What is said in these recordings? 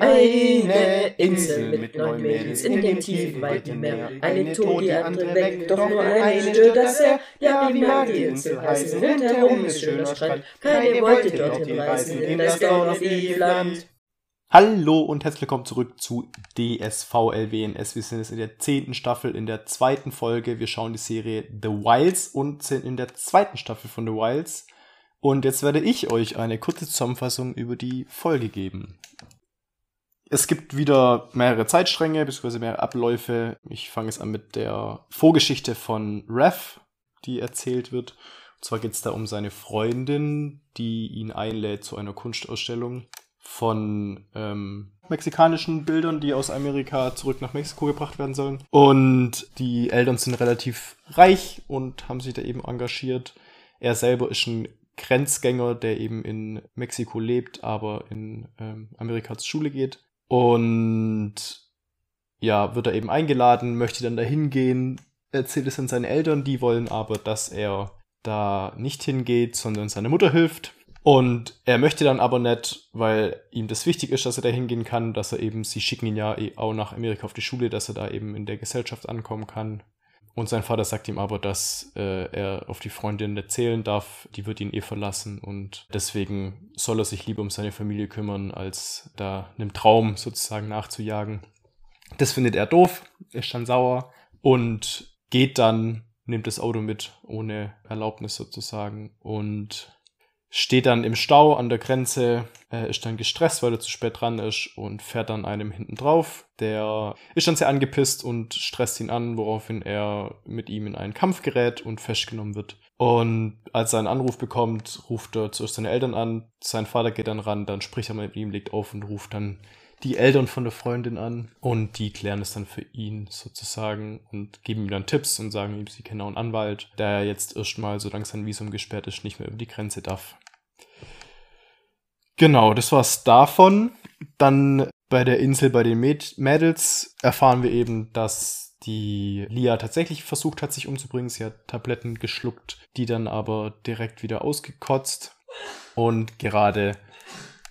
Eine Insel mit neun Mädels in dem tiefen, weiten Meer. Eine tot, die andere weg, doch nur eine stört das sehr. Ja, wie mag die Insel heißen? Rundherum ist schöner Strand. Keine wollte dorthin reisen, in das Dornliefland. Hallo und herzlich willkommen zurück zu DSVLWNS. Wir sind jetzt in der zehnten Staffel, in der zweiten Folge. Wir schauen die Serie The Wilds und sind in der zweiten Staffel von The Wilds. Und jetzt werde ich euch eine kurze Zusammenfassung über die Folge geben. Es gibt wieder mehrere Zeitstränge, beziehungsweise mehrere Abläufe. Ich fange jetzt an mit der Vorgeschichte von Rev, die erzählt wird. Und zwar geht es da um seine Freundin, die ihn einlädt zu einer Kunstausstellung von ähm, mexikanischen Bildern, die aus Amerika zurück nach Mexiko gebracht werden sollen. Und die Eltern sind relativ reich und haben sich da eben engagiert. Er selber ist ein Grenzgänger, der eben in Mexiko lebt, aber in ähm, Amerika zur Schule geht. Und ja, wird er eben eingeladen, möchte dann dahin gehen, erzählt es an seinen Eltern, die wollen aber, dass er da nicht hingeht, sondern seine Mutter hilft. Und er möchte dann aber nicht, weil ihm das wichtig ist, dass er da hingehen kann, dass er eben, sie schicken ihn ja eh auch nach Amerika auf die Schule, dass er da eben in der Gesellschaft ankommen kann. Und sein Vater sagt ihm aber, dass äh, er auf die Freundin nicht zählen darf, die wird ihn eh verlassen und deswegen soll er sich lieber um seine Familie kümmern, als da einem Traum sozusagen nachzujagen. Das findet er doof, ist dann sauer und geht dann, nimmt das Auto mit, ohne Erlaubnis sozusagen und steht dann im Stau an der Grenze, äh, ist dann gestresst, weil er zu spät dran ist und fährt dann einem hinten drauf. Der ist dann sehr angepisst und stresst ihn an, woraufhin er mit ihm in einen Kampf gerät und festgenommen wird. Und als er einen Anruf bekommt, ruft er zuerst seine Eltern an, sein Vater geht dann ran, dann spricht er mit ihm, legt auf und ruft dann die Eltern von der Freundin an und die klären es dann für ihn sozusagen und geben ihm dann Tipps und sagen ihm, sie kennen auch einen Anwalt, der jetzt erstmal, solange sein Visum gesperrt ist, nicht mehr über die Grenze darf. Genau, das war's davon. Dann bei der Insel bei den Mädels erfahren wir eben, dass die Lia tatsächlich versucht hat, sich umzubringen. Sie hat Tabletten geschluckt, die dann aber direkt wieder ausgekotzt. Und gerade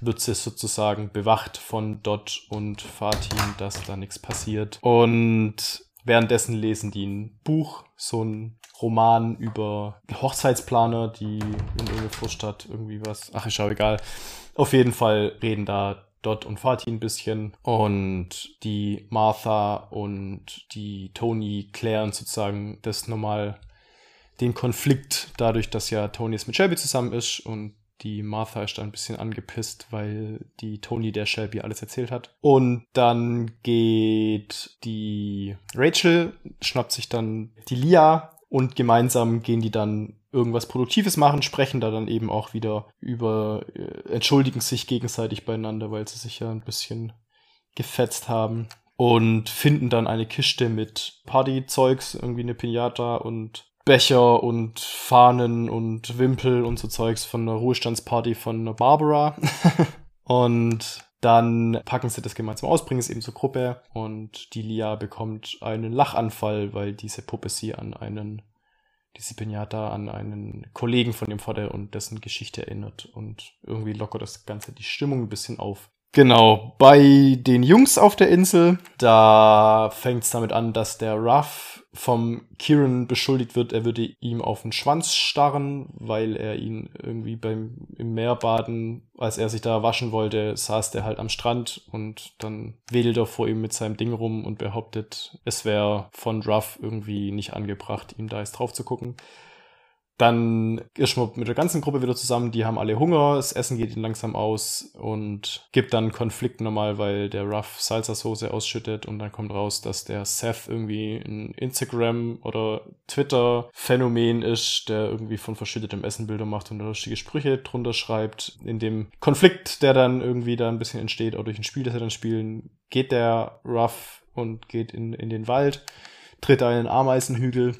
wird sie sozusagen bewacht von Dot und Fatin, dass da nichts passiert. Und währenddessen lesen die ein Buch, so ein Roman über Hochzeitsplaner, die in irgendeiner Vorstadt irgendwie was. Ach, ist auch egal. Auf jeden Fall reden da Dot und Fatih ein bisschen und die Martha und die Tony klären sozusagen das normal den Konflikt dadurch, dass ja Tony jetzt mit Shelby zusammen ist und die Martha ist da ein bisschen angepisst, weil die Tony der Shelby alles erzählt hat. Und dann geht die Rachel, schnappt sich dann die Lia und gemeinsam gehen die dann irgendwas Produktives machen, sprechen da dann eben auch wieder über, äh, entschuldigen sich gegenseitig beieinander, weil sie sich ja ein bisschen gefetzt haben und finden dann eine Kiste mit Partyzeugs, irgendwie eine Pinata und Becher und Fahnen und Wimpel und so Zeugs von einer Ruhestandsparty von Barbara. und dann packen sie das gemeinsam aus, bringen es eben zur Gruppe und die Lia bekommt einen Lachanfall, weil diese Puppe sie an einen, diese Pinata an einen Kollegen von dem Vater und dessen Geschichte erinnert und irgendwie lockert das Ganze die Stimmung ein bisschen auf. Genau, bei den Jungs auf der Insel, da fängt es damit an, dass der Ruff vom Kieran beschuldigt wird, er würde ihm auf den Schwanz starren, weil er ihn irgendwie beim im Meer baden, als er sich da waschen wollte, saß der halt am Strand und dann wedelt er vor ihm mit seinem Ding rum und behauptet, es wäre von Ruff irgendwie nicht angebracht, ihm da jetzt drauf zu gucken. Dann ist man mit der ganzen Gruppe wieder zusammen, die haben alle Hunger, das Essen geht ihnen langsam aus und gibt dann Konflikt nochmal, weil der Ruff Salsa-Soße ausschüttet und dann kommt raus, dass der Seth irgendwie ein Instagram- oder Twitter-Phänomen ist, der irgendwie von verschüttetem Essen Bilder macht und lustige Sprüche drunter schreibt. In dem Konflikt, der dann irgendwie da ein bisschen entsteht, auch durch ein Spiel, das er dann spielen, geht der Ruff und geht in, in den Wald, tritt einen Ameisenhügel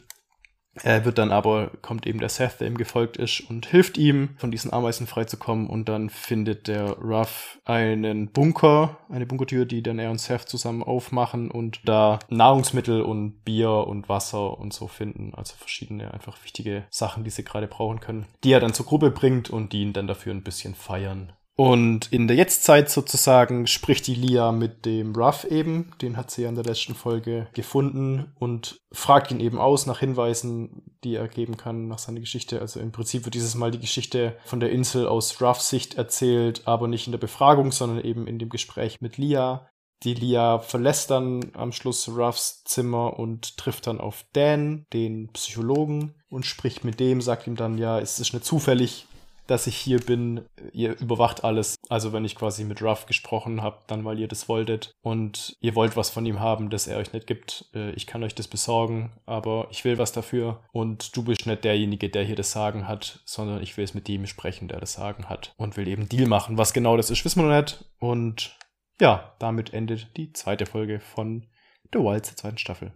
er wird dann aber, kommt eben der Seth, der ihm gefolgt ist, und hilft ihm, von diesen Ameisen freizukommen. Und dann findet der Ruff einen Bunker, eine Bunkertür, die dann er und Seth zusammen aufmachen und da Nahrungsmittel und Bier und Wasser und so finden. Also verschiedene einfach wichtige Sachen, die sie gerade brauchen können. Die er dann zur Gruppe bringt und die ihn dann dafür ein bisschen feiern. Und in der Jetztzeit sozusagen spricht die Lia mit dem Ruff eben, den hat sie ja in der letzten Folge gefunden und fragt ihn eben aus nach Hinweisen, die er geben kann nach seiner Geschichte. Also im Prinzip wird dieses Mal die Geschichte von der Insel aus Ruffs Sicht erzählt, aber nicht in der Befragung, sondern eben in dem Gespräch mit Lia. Die Lia verlässt dann am Schluss Ruffs Zimmer und trifft dann auf Dan, den Psychologen, und spricht mit dem, sagt ihm dann, ja, es ist nicht zufällig, dass ich hier bin. Ihr überwacht alles. Also wenn ich quasi mit Ruff gesprochen habe, dann weil ihr das wolltet und ihr wollt was von ihm haben, das er euch nicht gibt. Äh, ich kann euch das besorgen, aber ich will was dafür. Und du bist nicht derjenige, der hier das Sagen hat, sondern ich will es mit dem sprechen, der das Sagen hat und will eben Deal machen. Was genau das ist, wissen wir noch nicht. Und ja, damit endet die zweite Folge von The Wilds der zweiten Staffel.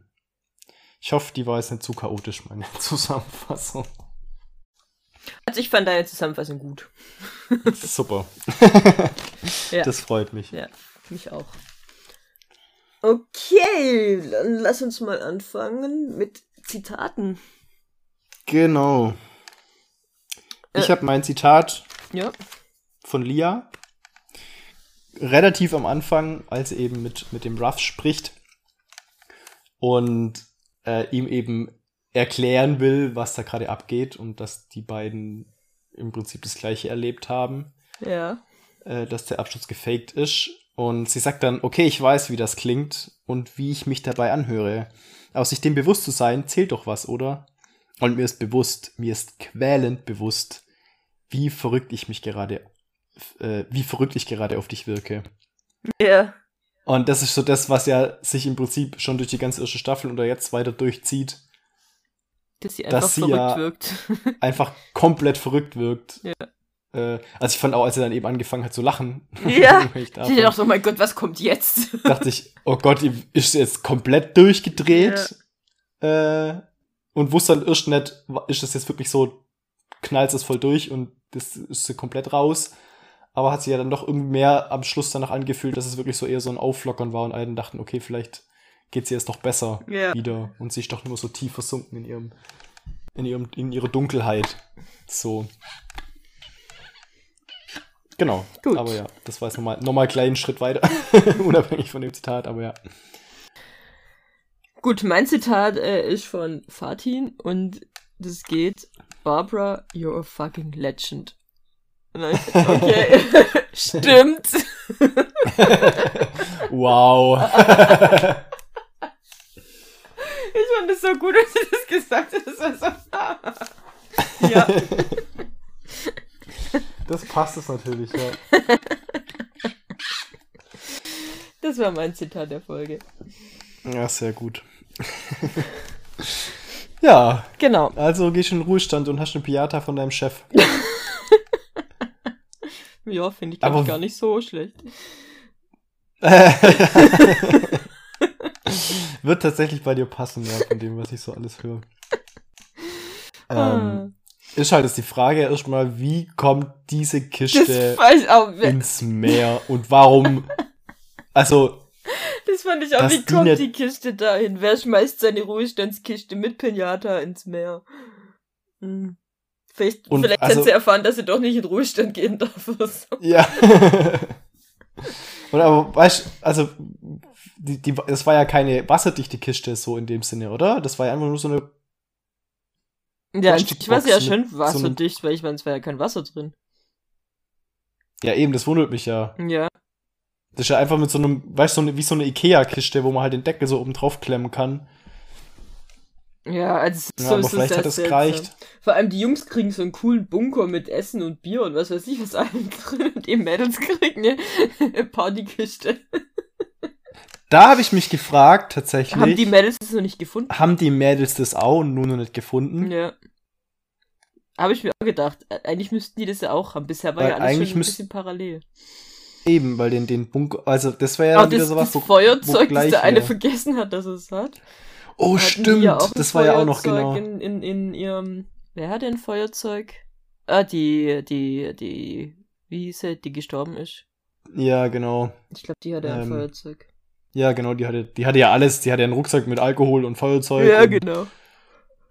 Ich hoffe, die war jetzt nicht zu chaotisch, meine Zusammenfassung. Also ich fand deine Zusammenfassung gut. Super. ja. Das freut mich. Ja, mich auch. Okay, dann lass uns mal anfangen mit Zitaten. Genau. Ich äh, habe mein Zitat ja. von Lia. Relativ am Anfang, als sie eben mit, mit dem Ruff spricht und äh, ihm eben erklären will, was da gerade abgeht und dass die beiden im Prinzip das gleiche erlebt haben. Ja. Äh, dass der Absturz gefaked ist. Und sie sagt dann, okay, ich weiß, wie das klingt und wie ich mich dabei anhöre. Aus sich dem bewusst zu sein, zählt doch was, oder? Und mir ist bewusst, mir ist quälend bewusst, wie verrückt ich mich gerade, äh, wie verrückt ich gerade auf dich wirke. Ja. Und das ist so das, was ja sich im Prinzip schon durch die ganze erste Staffel oder jetzt weiter durchzieht dass sie einfach dass sie verrückt ja wirkt. einfach komplett verrückt wirkt. Ja. Äh, also ich fand auch, als er dann eben angefangen hat zu lachen. Ja. ich dachte, oh mein Gott, was kommt jetzt? dachte ich, oh Gott, ist jetzt komplett durchgedreht. Ja. Äh, und wusste dann erst nicht, ist das jetzt wirklich so, knallt es voll durch und das ist sie komplett raus. Aber hat sich ja dann doch irgendwie mehr am Schluss danach angefühlt, dass es wirklich so eher so ein Auflockern war und alle dachten, okay, vielleicht geht sie jetzt doch besser ja. wieder und sie ist doch nur so tief versunken in ihrem, in ihrem, in ihrer Dunkelheit. So. Genau. Gut. Aber ja, das war jetzt nochmal noch mal einen kleinen Schritt weiter, unabhängig von dem Zitat, aber ja. Gut, mein Zitat äh, ist von Fatin und das geht: Barbara, you're a fucking legend. Okay, stimmt. wow. Ich fand es so gut, als sie das gesagt hat. Das war so. ja. Das passt es natürlich, ja. Das war mein Zitat der Folge. Ja, sehr gut. ja. Genau. Also gehst du in den Ruhestand und hast eine Piata von deinem Chef. ja, finde ich, ich gar nicht so schlecht. Wird tatsächlich bei dir passen, ja, von dem, was ich so alles höre. Ähm, ist halt jetzt die Frage erstmal, wie kommt diese Kiste ins Meer und warum, also. Das fand ich auch, wie kommt die, die Kiste dahin? Wer schmeißt seine Ruhestandskiste mit Pinata ins Meer? Hm. Vielleicht, vielleicht also, hat sie erfahren, dass sie doch nicht in Ruhestand gehen darf oder so. Ja. Und aber, weißt also, die, die, das war ja keine wasserdichte Kiste so in dem Sinne, oder? Das war ja einfach nur so eine. Ja, ich weiß ja schon wasserdicht, so weil ich meine, es war ja kein Wasser drin. Ja, eben, das wundert mich ja. Ja. Das ist ja einfach mit so einem, weißt du, so wie so eine Ikea-Kiste, wo man halt den Deckel so oben drauf klemmen kann. Ja, also ja, so aber ist vielleicht hat es gereicht. Vor allem die Jungs kriegen so einen coolen Bunker mit Essen und Bier und was weiß ich was allen drin und die Mädels kriegen eine Partykiste. Da habe ich mich gefragt, tatsächlich. Haben die Mädels das noch nicht gefunden? Haben die Mädels das auch nur noch nicht gefunden? Ja. Habe ich mir auch gedacht. Eigentlich müssten die das ja auch haben. Bisher war weil ja alles schon ein bisschen parallel. Eben, weil den, den Bunker, also das wäre ja wieder das, sowas, das wo, Feuerzeug, wo das der eine vergessen hat, dass es hat. Oh, stimmt. Ja das war ja auch noch genau. In, in, in ihrem. Wer hat denn Feuerzeug? Ah, die, die, die. Wie hieß sie, die gestorben ist? Ja, genau. Ich glaube, die hatte ähm, ein Feuerzeug. Ja, genau, die hatte, die hatte ja alles. Die hatte ja einen Rucksack mit Alkohol und Feuerzeug. Ja, und, genau.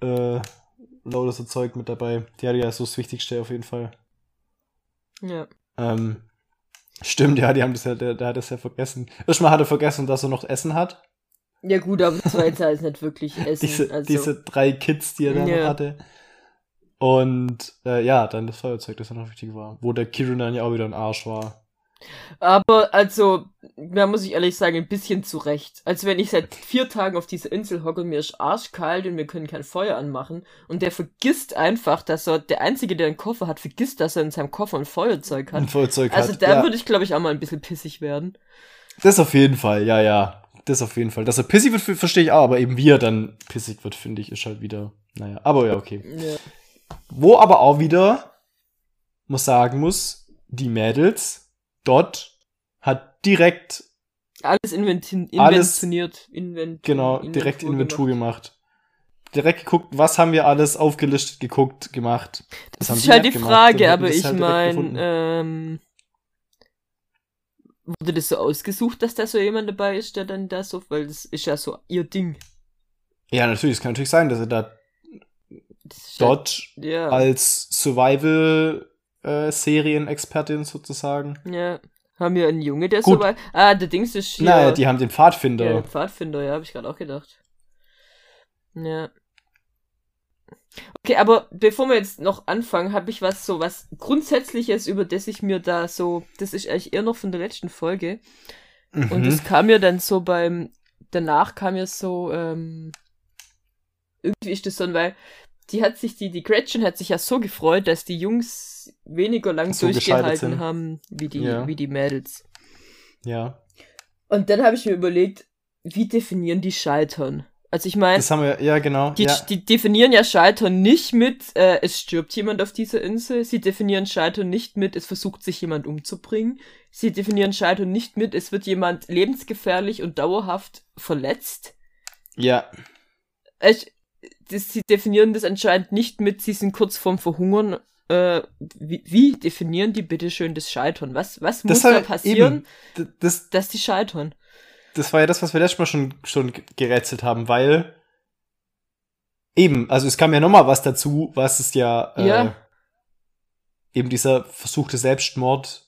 Äh, lauter so Zeug mit dabei. Die hatte ja so das Wichtigste auf jeden Fall. Ja. Ähm, Stimmt, ja, die haben das ja, der, der hat das ja vergessen. Erstmal hat er vergessen, dass er noch Essen hat. Ja gut, aber das war jetzt halt nicht wirklich Essen. Diese, also. diese drei Kids, die er dann Ja. hatte. Und äh, ja, dann das Feuerzeug, das ja noch wichtig war. Wo der Kirin dann ja auch wieder ein Arsch war. Aber also, da muss ich ehrlich sagen, ein bisschen zu Recht. Also wenn ich seit vier Tagen auf dieser Insel hocke, mir ist arschkalt und wir können kein Feuer anmachen und der vergisst einfach, dass er, der Einzige, der einen Koffer hat, vergisst, dass er in seinem Koffer ein Feuerzeug Ein hat. Feuerzeug Also hat. da ja. würde ich, glaube ich, auch mal ein bisschen pissig werden. Das auf jeden Fall, ja, ja. Das auf jeden Fall. Dass er pissig wird, verstehe ich auch, aber eben wie er dann pissig wird, finde ich, ist halt wieder, naja. Aber ja, okay. Ja. Wo aber auch wieder, muss sagen muss, die Mädels dort hat direkt, Alles inventi Alles- inventioniert. Invent genau, direkt Inventur gemacht. Direkt geguckt, was haben wir alles aufgelistet, geguckt, gemacht. Das haben ist halt die gemacht, Frage, wird aber das ich meine, ähm, wurde das so ausgesucht, dass da so jemand dabei ist, der dann da so, weil das ist ja so ihr Ding. Ja, natürlich, es kann natürlich sein, dass er da dort ja, ja, als Survival-Serienexpertin sozusagen. ja. Haben wir einen Junge, der Gut. so weit. Ah, der Dings ist hier. Naja, die haben den Pfadfinder. ja, der Pfadfinder, ja, habe ich gerade auch gedacht. Ja. Okay, aber bevor wir jetzt noch anfangen, habe ich was so was Grundsätzliches, über das ich mir da so, das ist eigentlich eher noch von der letzten Folge. Und Mhm. es kam mir dann so beim, danach kam mir so, ähm, irgendwie ist das so, weil die hat sich, die, die Gretchen hat sich ja so gefreut, dass die Jungs weniger lang So durchgehalten haben, wie die, Ja. wie die Mädels. ja. Und dann habe ich mir überlegt, wie definieren die Scheitern? Also ich meine, Das haben wir, ja, genau. die, ja. die definieren ja Scheitern nicht mit, äh, es stirbt jemand auf dieser Insel. Sie definieren Scheitern nicht mit, es versucht sich jemand umzubringen. Sie definieren Scheitern nicht mit, es wird jemand lebensgefährlich und dauerhaft verletzt. ja. Ich, das, sie definieren das anscheinend nicht mit, sie sind kurz vorm Verhungern. Äh, wie, wie definieren die bitte schön das Scheitern? Was, was muss da halt passieren, eben, das, dass die scheitern? Das war ja das, was wir letztes Mal schon, schon gerätselt haben, weil eben, also es kam ja nochmal was dazu, was es ja, äh, Ja. eben dieser versuchte Selbstmord,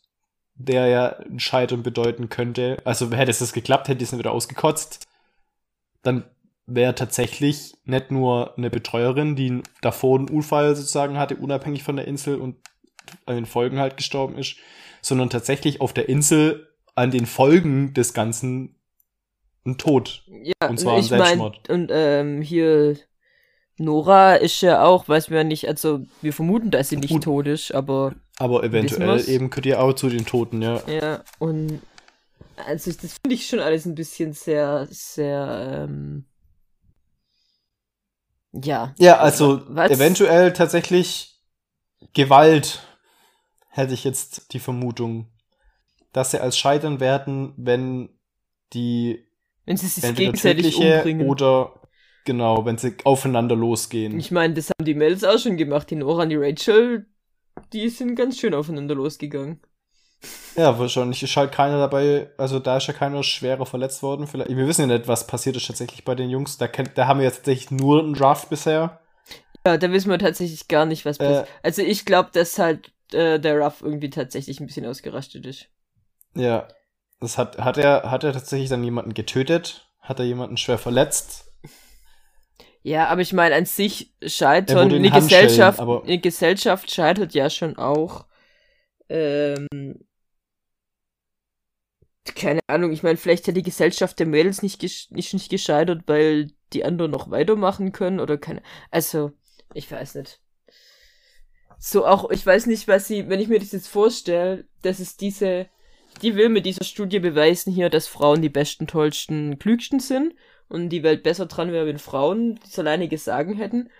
der ja ein Scheitern bedeuten könnte. Also hätte es das geklappt, hätte es wieder ausgekotzt, dann wäre tatsächlich nicht nur eine Betreuerin, die davor einen Unfall sozusagen hatte, unabhängig von der Insel und an den Folgen halt gestorben ist, sondern tatsächlich auf der Insel an den Folgen des Ganzen ein Tod. Ja, Und zwar ein ich mein, Selbstmord. und ähm, hier Nora ist ja auch, weiß man ja nicht, also wir vermuten, dass sie nicht Gut. tot ist, aber Aber eventuell eben könnt ihr auch zu den Toten, ja. ja, und also das finde ich schon alles ein bisschen sehr, sehr, ähm, ja. Ja, also Was? eventuell tatsächlich Gewalt hätte ich jetzt die Vermutung, dass sie als Scheitern werden, wenn die Wenn sie sich entweder gegenseitig umbringen. oder genau, wenn sie aufeinander losgehen. Ich meine, das haben die Mädels auch schon gemacht. Die Nora und die Rachel, die sind ganz schön aufeinander losgegangen. Ja, wahrscheinlich ist halt keiner dabei, also da ist ja keiner schwerer verletzt worden. Vielleicht, wir wissen ja nicht, was passiert ist tatsächlich bei den Jungs. Da, kennt, da haben wir jetzt tatsächlich nur einen Draft bisher. Ja, da wissen wir tatsächlich gar nicht, was Äh. passiert. Also ich glaube, dass halt äh, der Ruff irgendwie tatsächlich ein bisschen ausgerastet ist. Ja. Das hat, hat er, hat er tatsächlich dann jemanden getötet? Hat er jemanden schwer verletzt? Ja, aber ich meine, an sich Er scheitern, eine Handschellen, Gesellschaft, aber- eine Gesellschaft scheitert ja schon auch. Ähm, keine Ahnung, ich meine, vielleicht hat die Gesellschaft der Mädels nicht, nicht, nicht gescheitert, weil die anderen noch weitermachen können oder keine. Also, ich weiß nicht. So auch, ich weiß nicht, was sie, wenn ich mir das jetzt vorstelle, dass es diese, die will mit dieser Studie beweisen hier, dass Frauen die besten, tollsten, klügsten sind und die Welt besser dran wäre, wenn Frauen das alleinige Sagen hätten.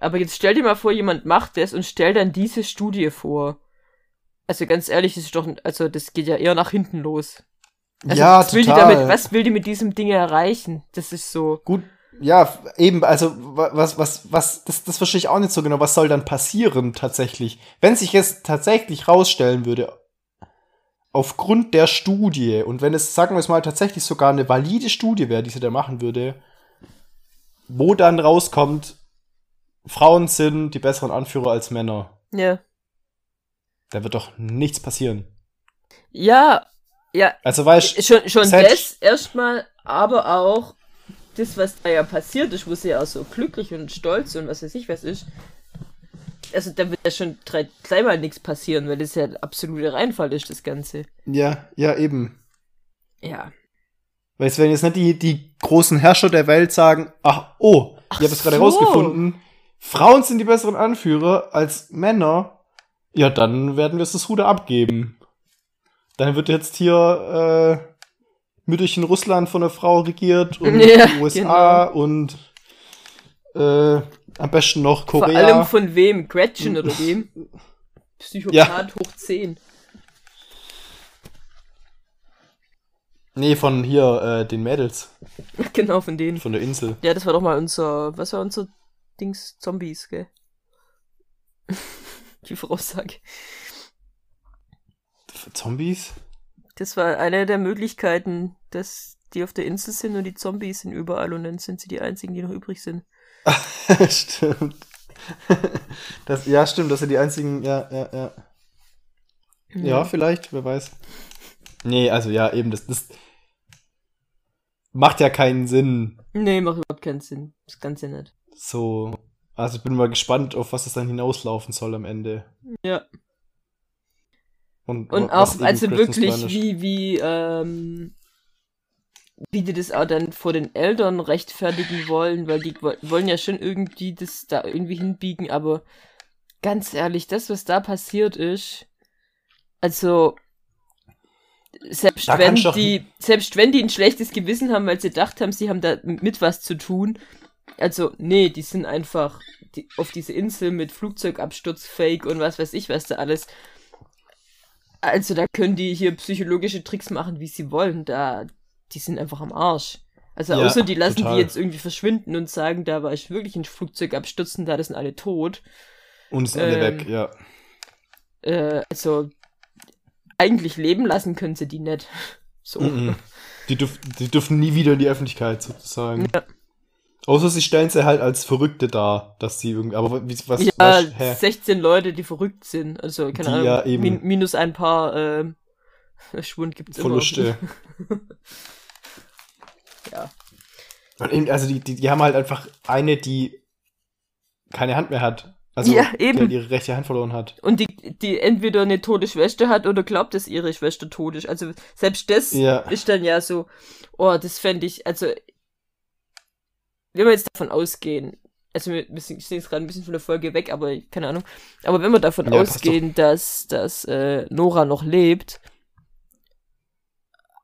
Aber jetzt stell dir mal vor, jemand macht das und stellt dann diese Studie vor. Also ganz ehrlich, das ist doch, also das geht ja eher nach hinten los. Also ja, was will total. die damit, was will die mit diesem Ding erreichen? Das ist so. Gut, ja, eben, also wa- was, was, was, das, das verstehe ich auch nicht so genau. Was soll dann passieren tatsächlich? Wenn sich jetzt tatsächlich rausstellen würde, aufgrund der Studie, und wenn es, sagen wir es mal, tatsächlich sogar eine valide Studie wäre, die sie da machen würde, wo dann rauskommt, Frauen sind die besseren Anführer als Männer, Ja. da wird doch nichts passieren. Ja, ja. Also weißt schon, schon das erstmal, aber auch das, was da ja passiert ist, wo sie ja auch so glücklich und stolz und was weiß ich was ist. Also da wird ja schon drei, dreimal nichts passieren, weil das ja absoluter Reinfall ist, das Ganze. Ja, ja, eben. Ja. Weil es werden jetzt nicht die, die großen Herrscher der Welt sagen, ach, oh, ach ich habe es gerade so. rausgefunden, Frauen sind die besseren Anführer als Männer. Ja, dann werden wir es das Ruder abgeben. Dann wird jetzt hier äh, Mütterchen Russland von einer Frau regiert und ja, die USA genau. und äh, am besten noch Korea. Vor allem von wem? Gretchen oder wem? Psychopath ja. hoch 10. Nee, von hier, äh, den Mädels. Genau, von denen. Von der Insel. Ja, das war doch mal unser, was war unser Dings? Zombies, gell? Die Voraussage. Zombies? Das war eine der Möglichkeiten, dass die auf der Insel sind und die Zombies sind überall und dann sind sie die einzigen, die noch übrig sind. stimmt. Das, ja, stimmt, das sind die einzigen, ja, ja, ja. Ja, ja vielleicht, wer weiß. Nee, also ja, eben, das, das macht ja keinen Sinn. Nee, macht überhaupt keinen Sinn. Das Ganze nicht. So, also ich bin mal gespannt, auf was es dann hinauslaufen soll am Ende. Ja. Und, und auch, also wirklich, wie, wie, ähm, wie die das auch dann vor den Eltern rechtfertigen wollen, weil die wollen ja schon irgendwie das da irgendwie hinbiegen, aber ganz ehrlich, das, was da passiert ist, also, selbst da wenn die, selbst wenn die ein schlechtes Gewissen haben, weil sie gedacht haben, sie haben da mit was zu tun, also, nee, die sind einfach die, auf diese Insel mit Flugzeugabsturz fake und was weiß ich, was da alles. Also da können die hier psychologische Tricks machen, wie sie wollen. Da, die sind einfach am Arsch. Also ja, außer die lassen total. die jetzt irgendwie verschwinden und sagen, da war ich wirklich ein Flugzeug abstürzen, da sind alle tot. Und sind ähm, alle weg, ja. Äh, also eigentlich leben lassen können sie die nicht. So. Mm -mm. Die, dürf, die dürfen nie wieder in die Öffentlichkeit sozusagen. Ja. Außer sie stellen sie halt als Verrückte dar, dass sie irgendwie, aber wie, was, ja, was, hä? 16 Leute, die verrückt sind, also, keine die Ahnung, ja eben. Min minus ein paar, äh, Schwund gibt's Verluste. immer. ja. Und eben, also die, die, die haben halt einfach eine, die keine Hand mehr hat. Also, ja, eben. die ihre rechte Hand verloren hat. Und die, die entweder eine tote Schwester hat oder glaubt, dass ihre Schwester tot ist. Also, selbst das ja. ist dann ja so, oh, das fände ich, also, wenn wir jetzt davon ausgehen, also wir, wir sind jetzt gerade ein bisschen von der Folge weg, aber keine Ahnung. Aber wenn wir davon ja, ausgehen, dass, dass äh, Nora noch lebt,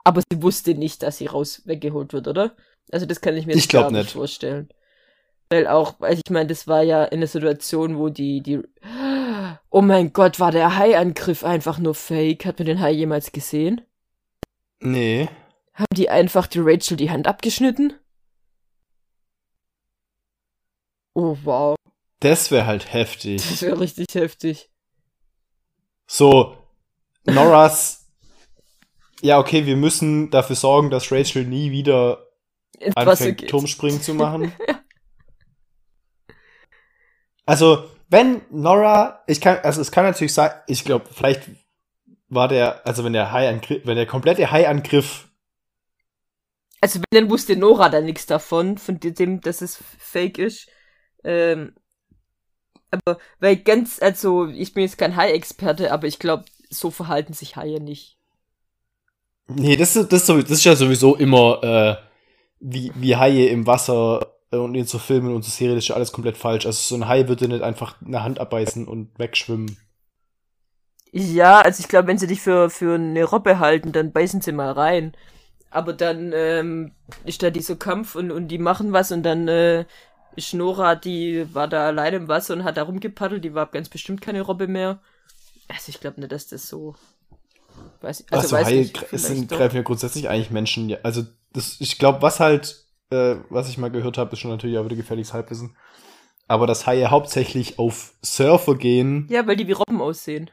aber sie wusste nicht, dass sie raus weggeholt wird, oder? Also das kann ich mir ich gar nicht vorstellen. Weil auch, also ich meine, das war ja in der Situation, wo die, die, oh mein Gott, war der Hai-Angriff einfach nur fake. Hat man den Hai jemals gesehen? Nee. Haben die einfach die Rachel die Hand abgeschnitten? Oh, wow. Das wäre halt heftig. Das wäre richtig heftig. So, Noras. ja, okay, wir müssen dafür sorgen, dass Rachel nie wieder anfängt, Turmspringen zu machen. Also, wenn Nora, ich kann, also es kann natürlich sein, ich glaube, vielleicht war der, also wenn der Hai-Angriff, wenn der komplette Hai-Angriff also wenn, dann wusste Nora da nichts davon, von dem, dass es fake ist. Ähm, aber, weil ganz, also, ich bin jetzt kein Hai-Experte, aber ich glaube, so verhalten sich Haie nicht. Nee, das ist, das ist, das ist ja sowieso immer, äh, wie, wie Haie im Wasser äh, und in so Filmen und so Serien, das ist ja alles komplett falsch. Also so ein Hai würde nicht einfach eine Hand abbeißen und wegschwimmen. Ja, also ich glaube, wenn sie dich für, für eine Robbe halten, dann beißen sie mal rein. Aber dann ähm, ist da dieser Kampf und, und die machen was und dann äh, Schnora, die war da allein im Wasser und hat da rumgepaddelt, die war ganz bestimmt keine Robbe mehr. Also ich glaube nicht, dass das so. Weiß, ich, also, also weiß Haie nicht, sind, greifen ja grundsätzlich eigentlich Menschen. Ja, also das, ich glaube, was halt, äh, was ich mal gehört habe, ist schon natürlich auch wieder gefährliches Halbwissen. Aber dass Haie hauptsächlich auf Surfer gehen. Ja, weil die wie Robben aussehen.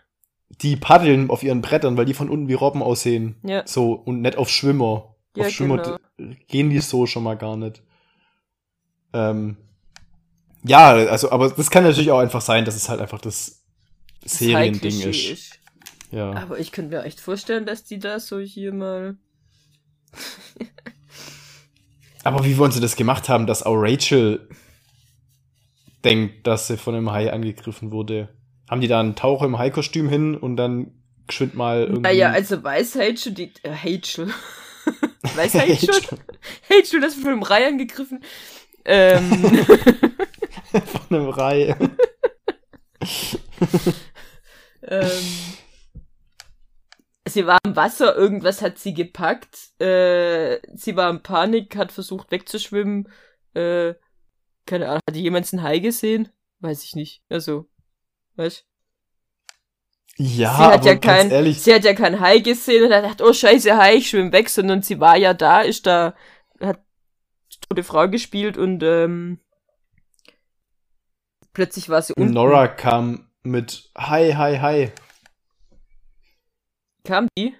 Die paddeln auf ihren Brettern, weil die von unten wie Robben aussehen. Ja. So, und nicht auf Schwimmer. Ja, auf Schwimmer genau. gehen die so schon mal gar nicht. Ähm, ja, also, aber das kann natürlich auch einfach sein, dass es halt einfach das Seriending ist. ist. ja. Aber ich könnte mir echt vorstellen, dass die da so hier mal. Aber wie wollen sie das gemacht haben, dass auch Rachel denkt, dass sie von einem Hai angegriffen wurde? Haben die da einen Taucher im Hai-Kostüm hin und dann geschwind mal irgendwie. Naja, also weiß Rachel die. Äh, Rachel. weiß Rachel? Rachel, das von einem Hai angegriffen. Ähm. von einem Hai. ähm, sie war im Wasser, irgendwas hat sie gepackt. Äh, sie war in Panik, hat versucht wegzuschwimmen. Äh, keine Ahnung, hat jemand einen Hai gesehen? Weiß ich nicht. Also, weißt ja, sie hat ja kein, ehrlich, sie hat ja kein Hai gesehen und hat gedacht, oh scheiße, Hai, ich schwimme weg, sondern sie war ja da, ist da, hat tote Frau gespielt und ähm, plötzlich war sie unten. Nora kam mit Hi, hi, hi. Kam die?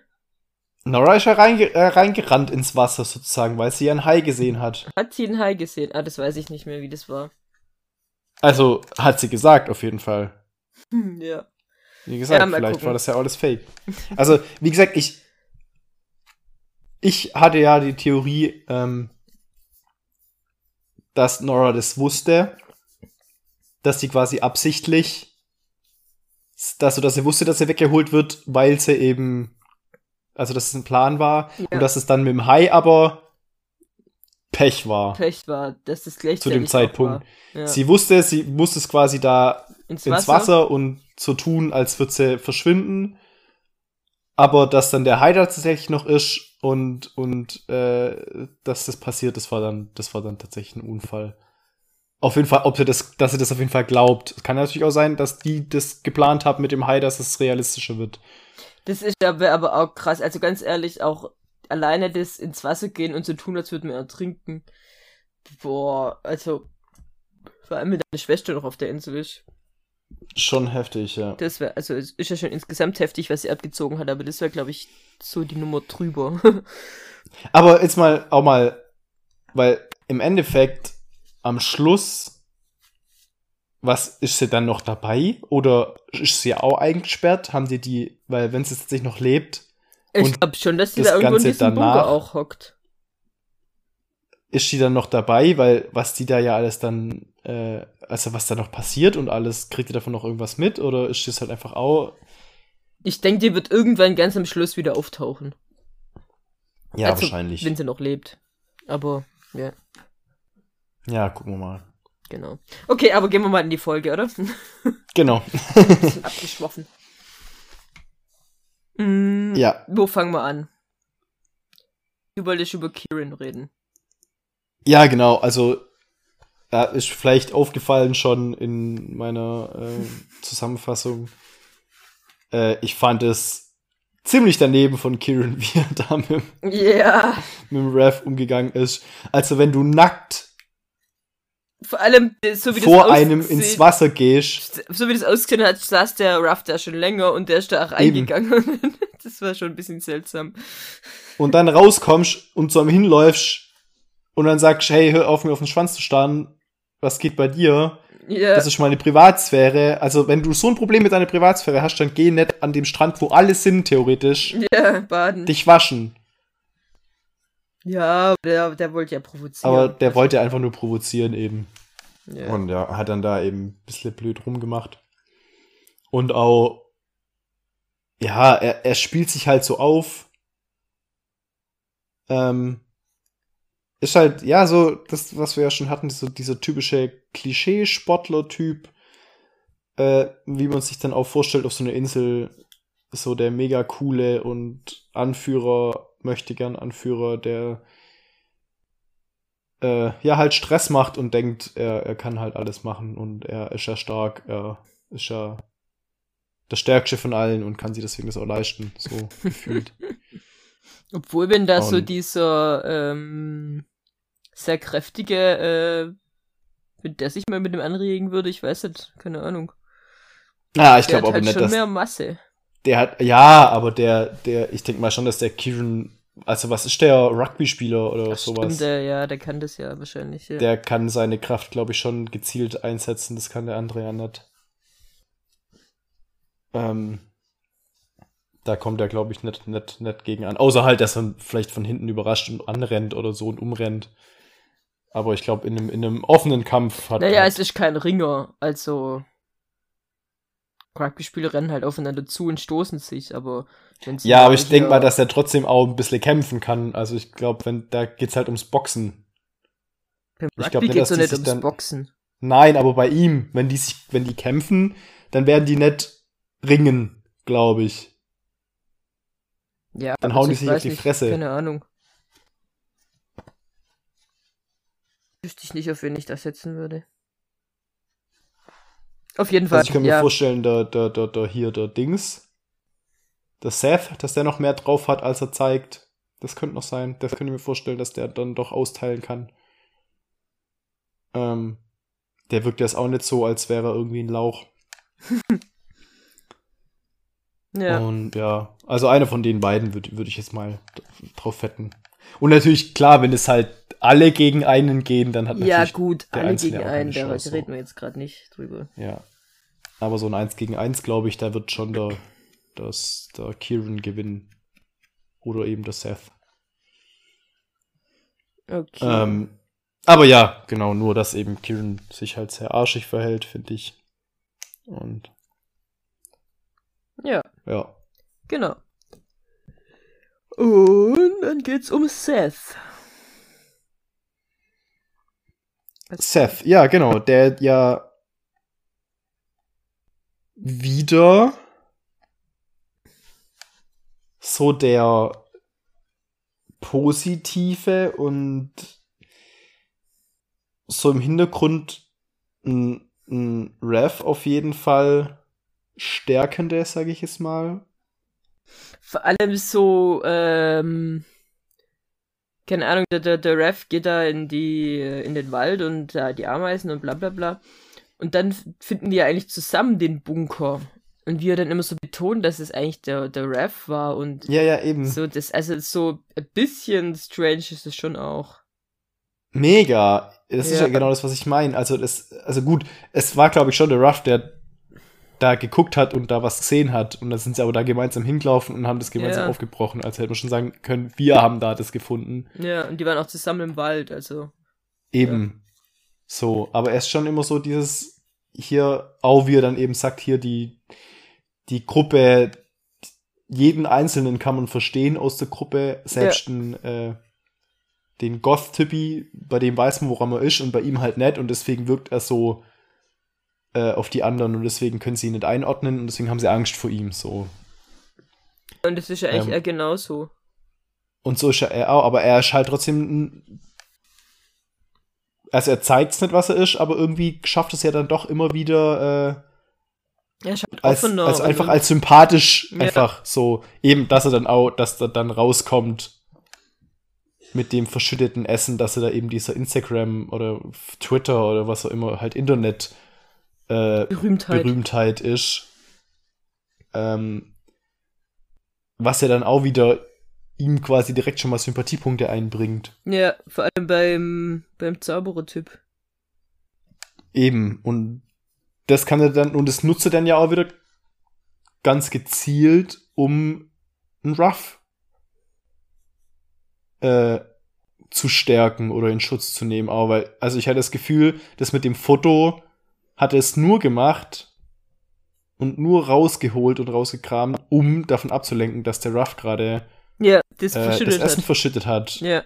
Nora ist ja reinge äh, reingerannt ins Wasser sozusagen, weil sie ein Hai gesehen hat. Hat sie ein Hai gesehen? Ah, das weiß ich nicht mehr, wie das war. Also, hat sie gesagt, auf jeden Fall. Hm, ja. Wie gesagt, ja, vielleicht gucken. war das ja alles fake. Also, wie gesagt, ich. Ich hatte ja die Theorie, ähm, dass Nora das wusste, dass sie quasi absichtlich, dass, dass sie wusste, dass sie weggeholt wird, weil sie eben, also dass es ein Plan war ja. und dass es dann mit dem Hai aber Pech war. Pech war, dass es gleich zu dem Zeitpunkt. Ja. Sie wusste, sie musste es quasi da ins Wasser. ins Wasser und so tun, als würde sie verschwinden. Aber dass dann der Hai tatsächlich noch ist und, und äh, dass das passiert, das war dann, das war dann tatsächlich ein Unfall. Auf jeden Fall, ob sie das, dass sie das auf jeden Fall glaubt. Es kann natürlich auch sein, dass die das geplant haben mit dem Hai, dass es realistischer wird. Das ist aber, aber auch krass. Also ganz ehrlich, auch alleine das ins Wasser gehen und so tun, als würde man ertrinken. Boah, also vor allem wenn deine Schwester noch auf der Insel ist. Schon heftig, ja. Das wäre, also es ist ja schon insgesamt heftig, was sie abgezogen hat, aber das wäre, glaube ich, so die Nummer drüber. aber jetzt mal auch mal, weil im Endeffekt am Schluss, was ist sie dann noch dabei? Oder ist sie auch eingesperrt? Haben die die, weil wenn sie tatsächlich noch lebt. Ich glaube schon, dass sie da irgendwo in diesem danach, Bunker auch hockt. Ist sie dann noch dabei? Weil was die da ja alles dann äh, also was da noch passiert und alles, kriegt ihr davon noch irgendwas mit oder ist das halt einfach auch. Ich denke, die wird irgendwann ganz am Schluss wieder auftauchen. Ja, also, wahrscheinlich. Wenn sie noch lebt. Aber, ja. Ja, gucken wir mal. Genau. Okay, aber gehen wir mal in die Folge, oder? Genau. Ein bisschen abgeschwoffen. Mm, ja. Wo fangen wir an? Du wolltest über Kieran reden. Ja, genau. Also ja, ist vielleicht aufgefallen schon in meiner äh, Zusammenfassung. Äh, ich fand es ziemlich daneben von Kieran, wie er da mit, yeah. mit dem Rev umgegangen ist. Also wenn du nackt vor allem, so wie vor das einem ins Wasser gehst. So wie das ausgesehen hat, saß der Ruff da schon länger und der ist da auch eingegangen. das war schon ein bisschen seltsam. Und dann rauskommst und so am hinläufst und dann sagst, hey, hör auf mir auf den Schwanz zu starren was geht bei dir? Yeah. Das ist meine Privatsphäre. Also, wenn du so ein Problem mit deiner Privatsphäre hast, dann geh nicht an dem Strand, wo alle sind, theoretisch. Ja, yeah, baden. Dich waschen. Ja, der, der wollte ja provozieren. Aber der wollte einfach nur provozieren eben. Yeah. Und ja, hat dann da eben ein bisschen blöd rumgemacht. Und auch, ja, er, er spielt sich halt so auf. Ähm, ist halt, ja, so, das, was wir ja schon hatten, so dieser typische Klischee-Sportler-Typ, äh, wie man sich dann auch vorstellt auf so einer Insel, so der mega coole und Anführer, möchte gern Anführer, der äh, ja halt Stress macht und denkt, er, er kann halt alles machen und er ist ja stark, er ist ja der Stärkste von allen und kann sich deswegen das auch leisten, so gefühlt. Obwohl, wenn da und, so dieser ähm, sehr kräftige, äh, wenn der sich mal mit dem anregen würde, ich weiß nicht, keine Ahnung. Ja, ich glaube aber halt nicht, schon dass mehr Masse. Der hat, ja, aber der, der, ich denke mal schon, dass der Kieran, also was ist der Rugby-Spieler oder Ach, sowas? Stimmt, der, ja, der kann das ja wahrscheinlich. Ja. Der kann seine Kraft, glaube ich, schon gezielt einsetzen. Das kann der andere ja nicht. Ähm, da kommt er, glaube ich, nicht, nicht, nicht gegen an. Außer halt, dass er vielleicht von hinten überrascht und anrennt oder so und umrennt. Aber ich glaube, in einem, in einem offenen Kampf hat. Naja, halt es ist kein Ringer, also. Rugby-Spieler rennen halt aufeinander zu und stoßen sich, aber wenn sie. Ja, aber ich denke mal, dass er trotzdem auch ein bisschen kämpfen kann. Also ich glaube, wenn da geht's halt ums Boxen. Beim Rugby ich glaube nicht, dass nicht ums dann, Boxen. Nein, aber bei ihm, wenn die sich, wenn die kämpfen, dann werden die nicht ringen, glaube ich. Ja, dann hauen die sich auf die nicht, Fresse. Keine Ahnung. Wüsste ich nicht, auf wen ich das setzen würde. Auf jeden Fall. Also ich kann mir ja. vorstellen, der, der, der, der hier, der Dings, der Seth, dass der noch mehr drauf hat, als er zeigt. Das könnte noch sein. Das könnte ich mir vorstellen, dass der dann doch austeilen kann. Ähm, der wirkt jetzt auch nicht so, als wäre er irgendwie ein Lauch. ja. Und ja, also einer von den beiden würde würd ich jetzt mal drauf wetten. Und natürlich, klar, wenn es halt alle gegen einen gehen, dann hat natürlich. Ja, gut, alle gegen einen, da reden wir jetzt gerade nicht drüber. Ja. Aber so ein 1 gegen 1, glaube ich, da wird schon der, das, der Kieran gewinnen. Oder eben der Seth. Okay. Ähm, aber ja, genau, nur dass eben Kieran sich halt sehr arschig verhält, finde ich. Und. Ja. Ja. Genau. Und dann geht's um Seth. Seth, ja, genau, der ja wieder so der positive und so im Hintergrund ein, ein Rev auf jeden Fall stärkende, sage ich es mal. Vor allem so, ähm, keine Ahnung, der, der, der Rev geht da in die, in den Wald und da die Ameisen und bla bla bla. Und dann finden die ja eigentlich zusammen den Bunker. Und wie er dann immer so betont, dass es eigentlich der, der Rev war und. Ja, ja, eben. So, das, also so ein bisschen strange ist es schon auch. Mega. Das ja. ist ja genau das, was ich meine. Also, das, also gut, es war, glaube ich, schon der Ruff, der da geguckt hat und da was gesehen hat. Und dann sind sie aber da gemeinsam hingelaufen und haben das gemeinsam ja. aufgebrochen. Also hätte man schon sagen können, wir haben da das gefunden. Ja, und die waren auch zusammen im Wald, also. Eben. Ja. So, aber er ist schon immer so dieses, hier, auch wie er dann eben sagt, hier die, die Gruppe, jeden Einzelnen kann man verstehen aus der Gruppe, selbst ja. ein, äh, den Goth-Typi, bei dem weiß man, woran er ist und bei ihm halt nicht und deswegen wirkt er so äh, auf die anderen und deswegen können sie ihn nicht einordnen und deswegen haben sie Angst vor ihm, so. Und das ist ja eigentlich ähm, genauso. Und so ist er auch, aber er ist halt trotzdem also er zeigt es nicht, was er ist, aber irgendwie schafft es ja dann doch immer wieder äh, ja, als, als einfach als sympathisch ja. einfach so eben, dass er dann auch, dass er dann rauskommt mit dem verschütteten Essen, dass er da eben dieser Instagram oder Twitter oder was auch immer halt Internet äh, Berühmtheit. Berühmtheit ist. Ähm, was ja dann auch wieder ihm quasi direkt schon mal Sympathiepunkte einbringt. Ja, vor allem beim, beim Zauberer-Typ. Eben, und das kann er dann, und das nutzt er dann ja auch wieder ganz gezielt, um einen Ruff äh, zu stärken oder in Schutz zu nehmen. Aber weil, also ich hatte das Gefühl, dass mit dem Foto hat er es nur gemacht und nur rausgeholt und rausgekramt, um davon abzulenken, dass der Ruff gerade ja, das, äh, das Essen hat. verschüttet hat. Ja.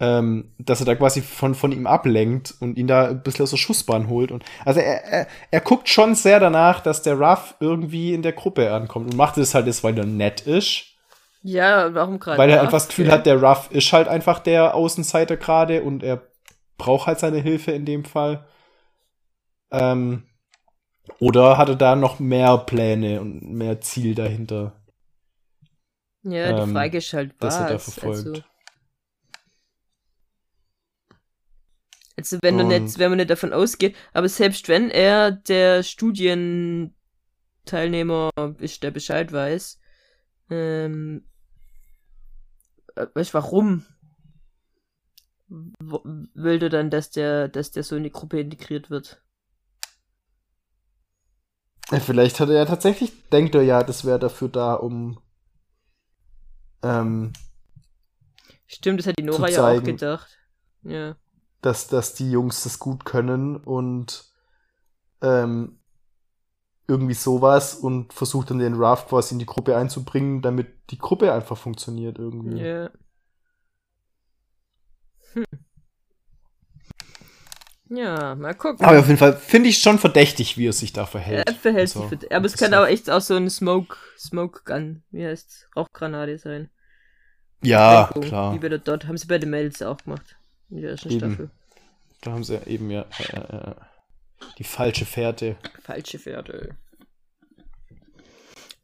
Ähm, dass er da quasi von, von ihm ablenkt und ihn da ein bisschen aus der Schussbahn holt. Und, also er, er, er guckt schon sehr danach, dass der Ruff irgendwie in der Gruppe ankommt und macht es halt jetzt, weil er nett ist. Ja, warum gerade? Weil er einfach das Gefühl ja. hat, der Ruff ist halt einfach der Außenseiter gerade und er braucht halt seine Hilfe in dem Fall. Ähm, oder hatte da noch mehr Pläne und mehr Ziel dahinter? Ja, die ähm, Frage ist halt was. Er da verfolgt. Also, also wenn, und, nicht, wenn man nicht davon ausgeht, aber selbst wenn er der Studienteilnehmer ist, der Bescheid weiß, ähm, äh, weißt warum? Will du dann, dass der, dass der so in die Gruppe integriert wird? Vielleicht hat er ja tatsächlich, denkt er ja, das wäre dafür da, um ähm, Stimmt, das hat die Nora ja auch gedacht. Ja. Dass, dass die Jungs das gut können und ähm, irgendwie sowas und versucht dann den Raft quasi in die Gruppe einzubringen, damit die Gruppe einfach funktioniert irgendwie. Ja. Hm. Ja, mal gucken. Aber auf jeden Fall finde ich schon verdächtig, wie er sich da verhält. Er verhält so. sich verdächtig. Aber es kann auch echt auch so eine Smoke, Smoke Gun, wie heißt Rauchgranate sein. Ja, Denkung, klar. Wie wir dort haben sie bei den Mails auch gemacht. In der ersten eben. Staffel. Da haben sie eben ja äh, äh, die falsche Fährte. Falsche Fährte.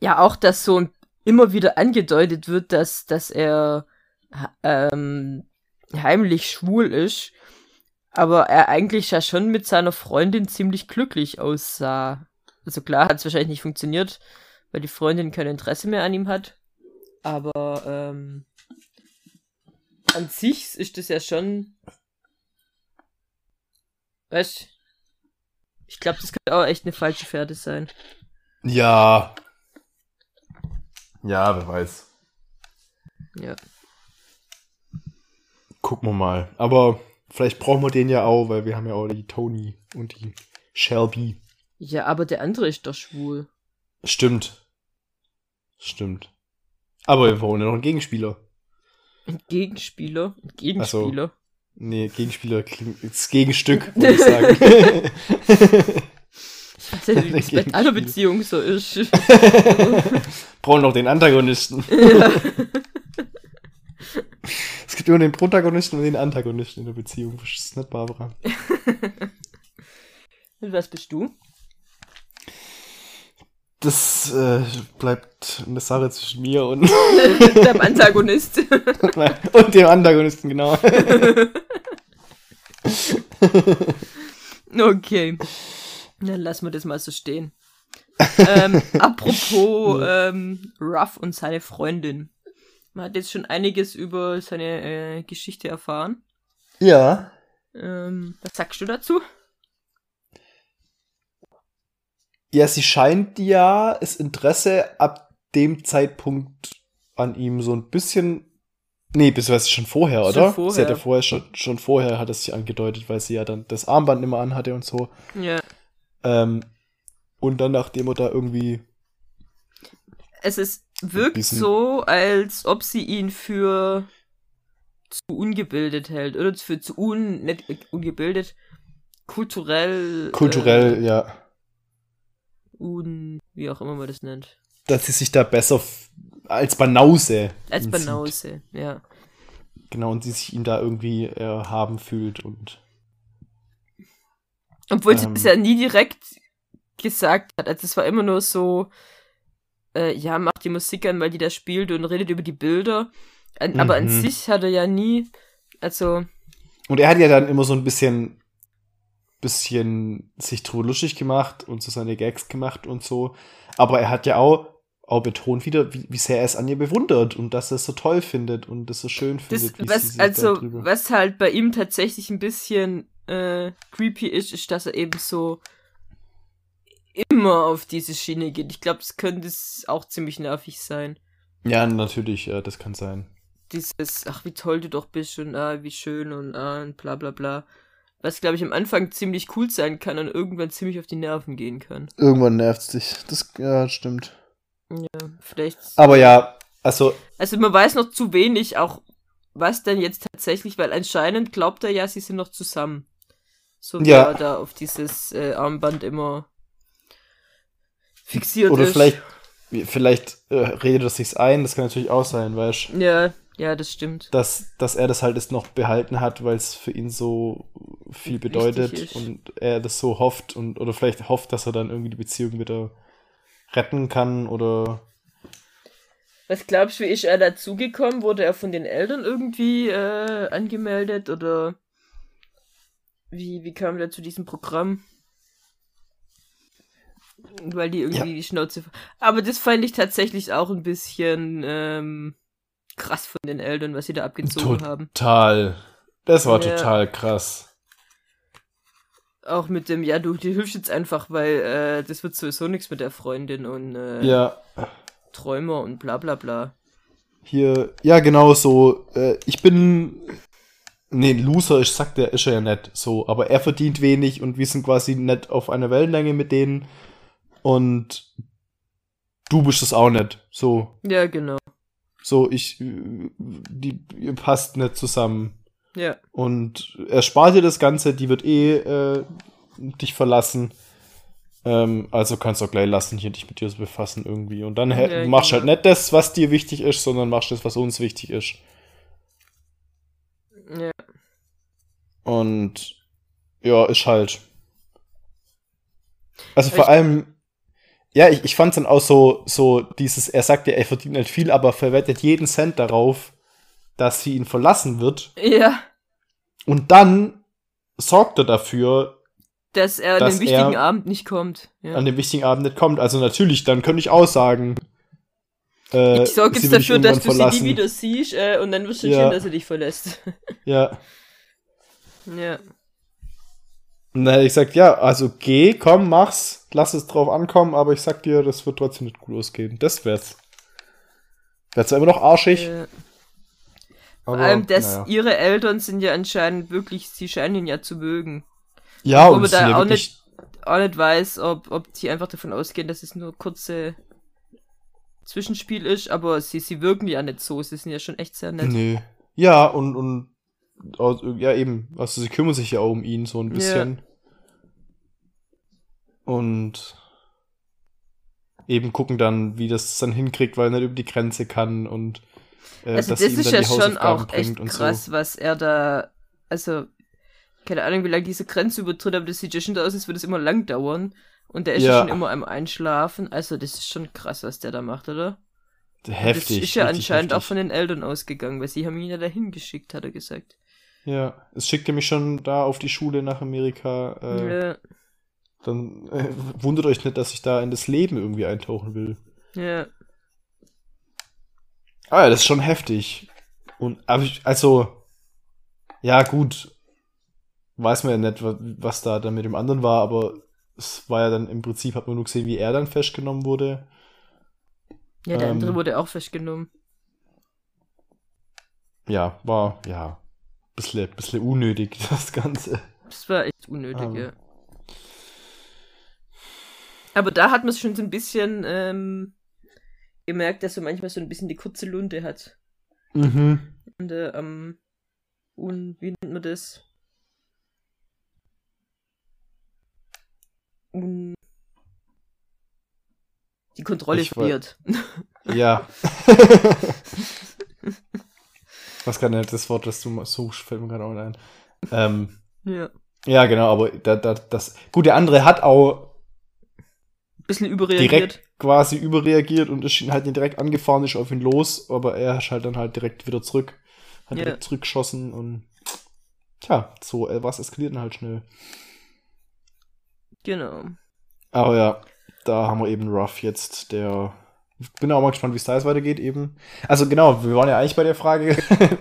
Ja, auch, dass so immer wieder angedeutet wird, dass, dass er ähm, heimlich schwul ist, aber er eigentlich ja schon mit seiner Freundin ziemlich glücklich aussah. Also klar hat es wahrscheinlich nicht funktioniert, weil die Freundin kein Interesse mehr an ihm hat. Aber ähm, an sich ist das ja schon. Weißt ich glaube, das könnte auch echt eine falsche Pferde sein. Ja. Ja, wer weiß. Ja. Gucken wir mal. Aber vielleicht brauchen wir den ja auch, weil wir haben ja auch die Tony und die Shelby. Ja, aber der andere ist doch schwul. Stimmt. Stimmt. Aber wir brauchen ja noch einen Gegenspieler. Ein Gegenspieler? Ein Gegenspieler? Also, nee, Gegenspieler klingt das Gegenstück, würde ich sagen. ich weiß ja, wie das bei einer Beziehung so ist. brauchen noch den Antagonisten. Ja. Gibt immer den Protagonisten und den Antagonisten in der Beziehung. Das ist nicht Barbara. und was bist du? Das äh, bleibt eine Sache zwischen mir und dem Antagonist. und dem Antagonisten, genau. okay. Dann lassen wir das mal so stehen. ähm, apropos ähm, Ruff und seine Freundin. Man hat jetzt schon einiges über seine äh, Geschichte erfahren. Ja. Ähm, was sagst du dazu? Ja, sie scheint ja das Interesse ab dem Zeitpunkt an ihm so ein bisschen. Nee, beziehungsweise schon vorher, oder? Schon vorher. Sie hat ja vorher schon, schon vorher hat es sich angedeutet, weil sie ja dann das Armband immer anhatte und so. Ja. Ähm, und dann, nachdem er da irgendwie. Es ist, wirkt so, als ob sie ihn für zu ungebildet hält. Oder für zu un, nicht ungebildet, kulturell. Kulturell, äh, ja un, wie auch immer man das nennt. Dass sie sich da besser als Banause. Als Banause, sieht. ja. Genau, und sie sich ihm da irgendwie äh, haben fühlt und. Obwohl ähm, sie das ja nie direkt gesagt hat. Also es war immer nur so, äh, ja, macht die Musik an, weil die da spielt und redet über die Bilder. An, mhm. Aber an mhm. sich hat er ja nie, also. Und er hat ja dann immer so ein bisschen bisschen sich drüber lustig gemacht und so seine Gags gemacht und so. Aber er hat ja auch, auch betont wieder, wie, wie sehr er es an ihr bewundert und dass er es so toll findet und es so schön findet. Das, was, also, was halt bei ihm tatsächlich ein bisschen äh, creepy ist, ist, dass er eben so immer auf diese Schiene geht. Ich glaube, das könnte es auch ziemlich nervig sein. Ja, natürlich, ja, das kann sein. Dieses, ach, wie toll du doch bist und ah, wie schön und ah, und bla bla bla was glaube ich am Anfang ziemlich cool sein kann und irgendwann ziemlich auf die Nerven gehen kann. Irgendwann nervt es dich. Das ja, stimmt. Ja, vielleicht. Aber ja, also. Also man weiß noch zu wenig, auch was denn jetzt tatsächlich, weil anscheinend glaubt er ja, sie sind noch zusammen. So wie ja. er da auf dieses äh, Armband immer fixiert Oder ist. vielleicht, vielleicht äh, redet er sich's ein, das kann natürlich auch sein, weißt du. Ja, ja, das stimmt. Dass, dass er das halt jetzt noch behalten hat, weil es für ihn so viel bedeutet und er das so hofft und oder vielleicht hofft, dass er dann irgendwie die Beziehung wieder retten kann oder. Was glaubst du, wie ist er dazugekommen? Wurde er von den Eltern irgendwie äh, angemeldet oder wie, wie kam er zu diesem Programm? Weil die irgendwie ja. die Schnauze. Aber das fand ich tatsächlich auch ein bisschen ähm, krass von den Eltern, was sie da abgezogen total. haben. Total. Das war ja. total krass. Auch mit dem, ja, du, du hilfst jetzt einfach, weil äh, das wird sowieso nichts mit der Freundin und äh, Ja, Träumer und bla bla bla. hier, ja, genau so. Äh, ich bin. Nee, Loser, ich sag der, ist er ja nicht so, aber er verdient wenig und wir sind quasi nicht auf einer Wellenlänge mit denen. Und du bist es auch nicht. So, Ja, genau. so, ich, die, ihr passt nicht zusammen. Ja. Und er spart dir das Ganze, die wird eh äh, dich verlassen. Ähm, also kannst du auch gleich lassen, hier dich mit dir zu befassen irgendwie. Und dann Ja, machst genau. halt nicht das, was dir wichtig ist, sondern machst das, was uns wichtig ist. Ja. Und ja, ist halt. Also Aber vor ich- allem, ja, ich, ich fand dann auch so, so dieses, er sagt ja, er verdient nicht viel, aber verwettet jeden Cent darauf, dass sie ihn verlassen wird. Ja. Und dann sorgt er dafür, Dass er an den wichtigen Abend nicht kommt. Ja. an dem wichtigen Abend nicht kommt. Also natürlich, dann könnte ich auch sagen, äh, ich sorge jetzt dafür, dass du sie nie wieder siehst äh, und dann wirst du Ja. sehen, dass er dich verlässt. Ja. ja. Und dann hätte ich gesagt, ja, also geh, komm, mach's, lass es drauf ankommen, aber ich sag dir, das wird trotzdem nicht gut ausgehen. Das wär's. Wäre zwar immer noch arschig, ja. aber Vor allem, dass naja. ihre Eltern sind ja anscheinend wirklich, sie scheinen ihn ja zu mögen. Ja, und sind da ja auch wirklich, Auch nicht weiß, ob, ob sie einfach davon ausgehen, dass es nur kurze Zwischenspiel ist, aber sie, sie wirken ja nicht so, sie sind ja schon echt sehr nett. nee. Ja, und, und, ja eben, also sie kümmern sich ja auch um ihn so ein bisschen. Und eben gucken dann, wie das dann hinkriegt, weil er nicht über die Grenze kann und äh, also dass das ihm ist dann ja die schon auch echt krass, so. was er da, also, keine Ahnung, wie lange diese Grenze übertritt, aber das sieht ja schon so aus, als würde es immer lang dauern. Und der ist ja, Ja. schon immer am Einschlafen. Also, das ist schon krass, was der da macht, oder? Heftig. das ist ja anscheinend auch heftig. von den Eltern ausgegangen, weil sie haben ihn ja dahin geschickt, hat er gesagt. Ja, es schickte mich schon da auf die Schule nach Amerika. Äh, Ja, Dann äh, wundert euch nicht, dass ich da in das Leben irgendwie eintauchen will. ja. Ah ja, das ist schon heftig. Und aber ich, also, ja, gut. Weiß man ja nicht, wa- was da dann mit dem anderen war, aber es war ja dann im Prinzip, hat man nur gesehen, wie er dann festgenommen wurde. Ja, der Ähm. andere wurde auch festgenommen. Ja, war, ja, bisschen, bisschen unnötig, das Ganze. Das war echt unnötig, Ähm. ja. Aber da hat man es schon so ein bisschen ähm, gemerkt, dass er manchmal so ein bisschen die kurze Lunte hat. Mhm. Und äh, am un, wie nennt man das? Un, die Kontrolle Ich verliert. Ja. Was kann denn das Wort, das du mal suchst, fällt mir gerade auch ein. Ähm, ja. ja, genau, aber da, da, das. Gut, der andere hat auch Bisschen überreagiert. direkt quasi überreagiert und ist ihn halt nicht direkt angefahren, ist auf ihn los, aber er ist halt dann halt direkt wieder zurück, hat Ja. direkt zurückgeschossen und tja, so äh, was eskaliert dann halt schnell. Genau. Aber ja, da haben wir eben Ruff jetzt, der. Ich bin auch mal gespannt, wie es da jetzt weitergeht eben. Also genau, wir waren ja eigentlich bei der Frage,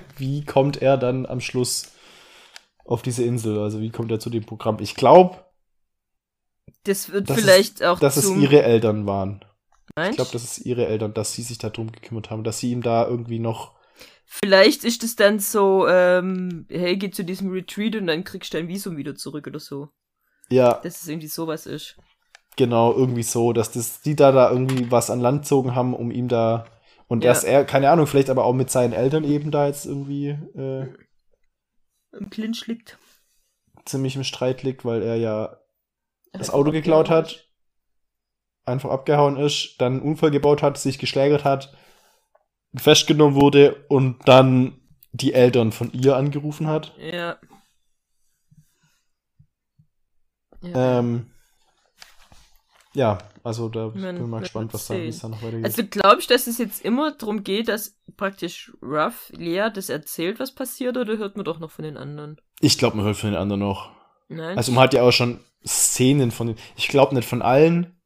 wie kommt er dann am Schluss auf diese Insel? Also wie kommt er zu dem Programm? Ich glaube, Das wird vielleicht auch dass es ihre Eltern waren. Ich Meinst? glaube, das ist ihre Eltern, dass sie sich darum gekümmert haben, dass sie ihm da irgendwie noch. Vielleicht ist es dann so, ähm, hey, geh zu diesem Retreat und dann kriegst du dein Visum wieder zurück oder so. Ja, Dass es irgendwie sowas ist. Genau, irgendwie so, dass das, die da da irgendwie was an Land gezogen haben, um ihm da. Und Ja. dass er, keine Ahnung, vielleicht aber auch mit seinen Eltern eben da jetzt irgendwie äh, Im Clinch liegt. ziemlich im Streit liegt, weil er ja das Auto geklaut hat, einfach abgehauen ist, dann einen Unfall gebaut hat, sich geschlägert hat, festgenommen wurde und dann die Eltern von ihr angerufen hat. Ja. ja. Ähm, ja, also da Man- bin ich mal gespannt, was da, wie sehen. es da noch weitergeht. Also glaube ich, dass es jetzt immer darum geht, dass praktisch Ruff Lea das erzählt, was passiert, oder hört man doch noch von den anderen? ich glaube, man hört von den anderen noch. Nein? Also man hat ja auch schon Szenen von den, ich glaube nicht von allen.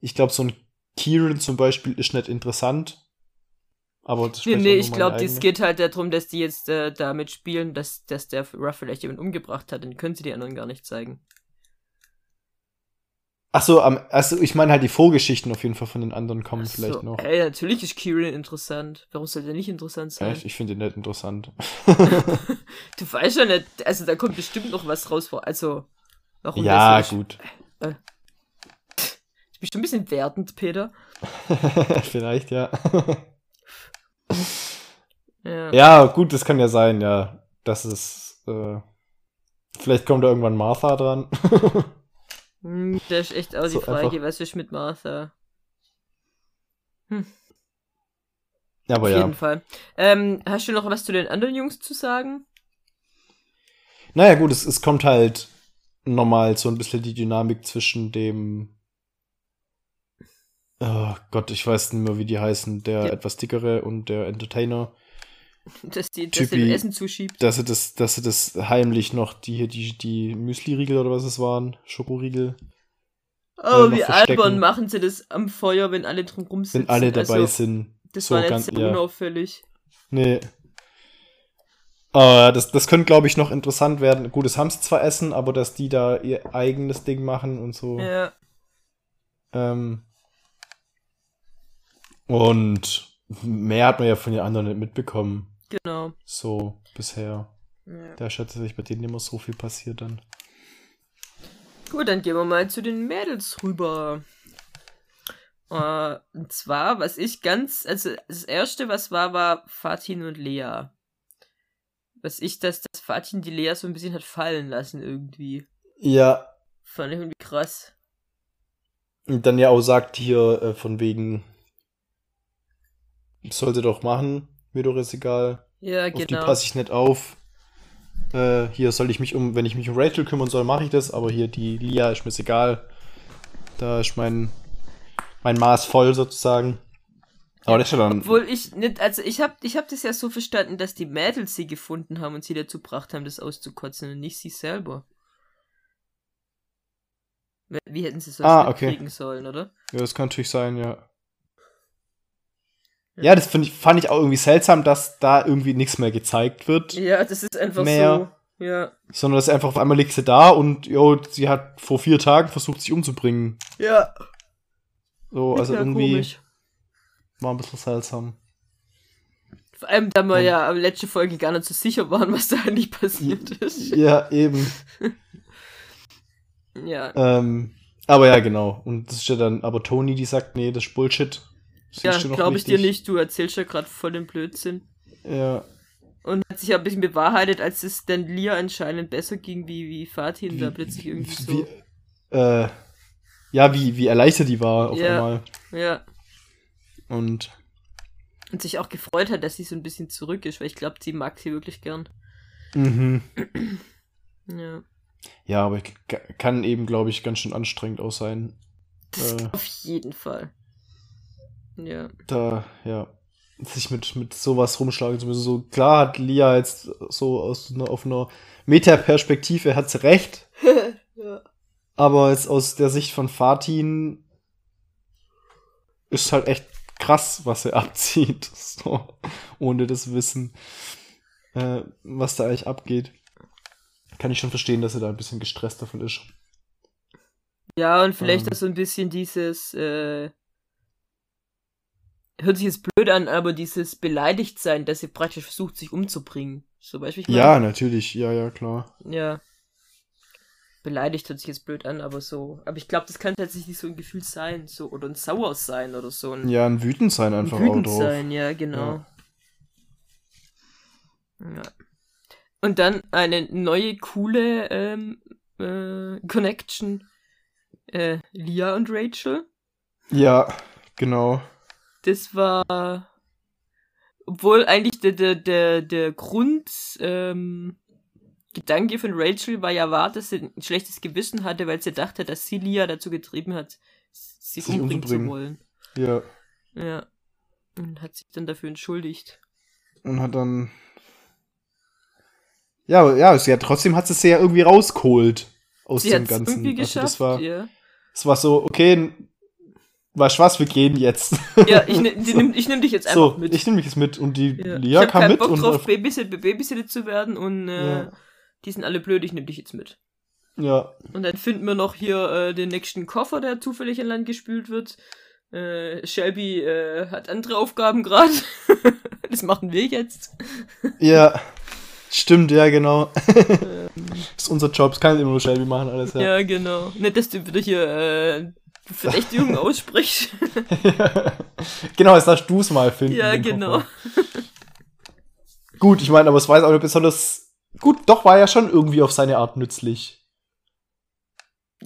Ich glaube, so ein Kieran zum Beispiel ist nicht interessant. Aber das nee, nee, ich glaube, es geht halt darum, dass die jetzt äh, damit spielen, dass, dass der Ruff vielleicht jemanden umgebracht hat. Dann können sie die anderen gar nicht zeigen. Ach so, also ich meine halt die Vorgeschichten auf jeden Fall von den anderen kommen so, vielleicht noch. Ey, natürlich ist Kieran interessant. Warum soll der nicht interessant sein? Echt? Ich finde ihn nicht interessant. du weißt ja nicht, also da kommt bestimmt noch was raus vor. Also, warum Ja, gut. Äh, du bist ein bisschen wertend, Peter. vielleicht, ja. ja. Ja, gut, das kann ja sein, ja. Das ist, äh, vielleicht kommt da irgendwann Martha dran. Hm, das ist echt auch so die Frage, was ist mit Martha? Hm. Aber Auf ja. jeden Fall. Ähm, hast du noch was zu den anderen Jungs zu sagen? Naja, gut, es, es kommt halt normal so ein bisschen die Dynamik zwischen dem. Oh Gott, ich weiß nicht mehr, wie die heißen. Der ja. etwas dickere und der Entertainer. Dass die dass Typi, Essen zuschiebt. Dass sie das, dass sie das heimlich noch, die hier, die, die Müsli-Riegel oder was es waren, Schokoriegel. Oh, wie albern machen sie das am Feuer, wenn alle drum rum sitzen. Wenn alle dabei also, sind. Das so war ganz, sehr ja. unauffällig. Nee. Uh, das, das könnte, glaube ich, noch interessant werden. Gut, das haben sie zwar essen, aber dass die da ihr eigenes Ding machen und so. Ja. Ähm, und mehr hat man ja von den anderen nicht mitbekommen. Genau. So bisher. Ja. Da schätze sich bei denen immer so viel passiert dann. Gut, dann gehen wir mal zu den Mädels rüber. Uh, und zwar, was ich ganz, also das erste, was war, war Fatin und Lea. Was ich, dass das Fatin die Lea so ein bisschen hat fallen lassen irgendwie. Ja. Fand ich irgendwie krass. Und dann ja auch sagt hier äh, von wegen, sollte doch machen, mir doch ist egal. Ja, genau. Auf die passe ich nicht auf. Äh, hier soll ich mich um, wenn ich mich um Rachel kümmern soll, mache ich das, aber hier die Lia ist mir egal. Da ist mein, mein Maß voll sozusagen. Aber das ist ja dann. Obwohl ich nicht, also ich habe ich hab das ja so verstanden, dass die Mädels sie gefunden haben und sie dazu gebracht haben, das auszukotzen und nicht sie selber. Wie hätten sie es sonst ah, okay. kriegen sollen, oder? Ja, das kann natürlich sein, ja. Ja, das ich, fand ich auch irgendwie seltsam, dass da irgendwie nichts mehr gezeigt wird. Ja, das ist einfach mehr, so. Ja. Sondern dass einfach auf einmal liegt sie da und jo, sie hat vor vier Tagen versucht, sich umzubringen. Ja. So, also ja, irgendwie komisch. war ein bisschen seltsam. Vor allem, da wir und, ja am letzten Folge gar nicht so sicher waren, was da eigentlich passiert ist. Ja, eben. ja. Ähm, aber ja, genau. Und das ist ja dann, aber Toni, die sagt, nee, das ist Bullshit. Ja, glaube ich dir nicht. Du erzählst ja gerade voll den Blödsinn. Ja. Und hat sich ja ein bisschen bewahrheitet, als es dann Lia anscheinend besser ging, wie, wie Fatin da plötzlich irgendwie so. Wie, äh, ja, wie, wie erleichtert die war auf ja, einmal. Ja. Und. Und sich auch gefreut hat, dass sie so ein bisschen zurück ist, weil ich glaube, sie mag sie wirklich gern. Mhm. ja. Ja, aber kann eben, glaube ich, ganz schön anstrengend auch sein. Äh, auf jeden Fall. Ja. Da, ja. Sich mit, mit sowas rumschlagen zu müssen. So, klar hat Lia jetzt so aus einer, auf einer Metaperspektive hat sie recht. ja. Aber jetzt aus der Sicht von Fatin ist halt echt krass, was er abzieht. So, ohne das Wissen, äh, was da eigentlich abgeht. Kann ich schon verstehen, dass er da ein bisschen gestresst davon ist. Ja, und vielleicht ähm. auch so ein bisschen dieses, äh, hört sich jetzt blöd an, aber dieses Beleidigtsein, dass sie praktisch versucht, sich umzubringen. So Beispiel. Ja, natürlich, ja, ja, klar. Ja. Beleidigt hört sich jetzt blöd an, aber so. Aber ich glaube, das kann tatsächlich so ein Gefühl sein, so, oder ein Sauer sein oder so. Ein, ja, ein wütend sein einfach ein wütend auch drauf. sein, ja, genau. Ja. ja. Und dann eine neue, coole ähm, äh, Connection. Äh, Lia und Rachel. Ja, genau das war. Obwohl eigentlich der, der, der, der Grund, ähm, Gedanke von Rachel war ja wahr, dass sie ein schlechtes Gewissen hatte, weil sie dachte, dass sie Lia dazu getrieben hat, sich, sich umbringen zu wollen. Ja. Ja. Und hat sich dann dafür entschuldigt. Und hat dann. Ja, ja, sie hat trotzdem hat sie ja irgendwie rausgeholt aus sie dem Ganzen. Irgendwie geschafft, also das war, ja. das war so, okay, weißt du was, wir gehen jetzt. Ja, ich, ne, nehm, ich nehme dich jetzt einfach so, mit. Ich nehme dich jetzt mit und die ja. Lia kam mit. Ich hab Bock drauf, Babysit, Babysitted zu werden und äh, ja. die sind alle blöd, ich nehme dich jetzt mit. Ja. Und dann finden wir noch hier äh, den nächsten Koffer, der zufällig in Land gespült wird. Äh, Shelby äh, hat andere Aufgaben gerade. das machen wir jetzt. Ja. Stimmt, ja, genau. Ähm. ist unser Job, das kann immer nur Shelby machen, alles, ja. Ja, genau. Nicht, dass du wieder hier äh, Verdächtigungen aussprichst. genau, jetzt darfst du es mal finden. Ja, genau. Gut, ich meine, aber es war jetzt auch nicht besonders. Gut, doch war ja schon irgendwie auf seine Art nützlich.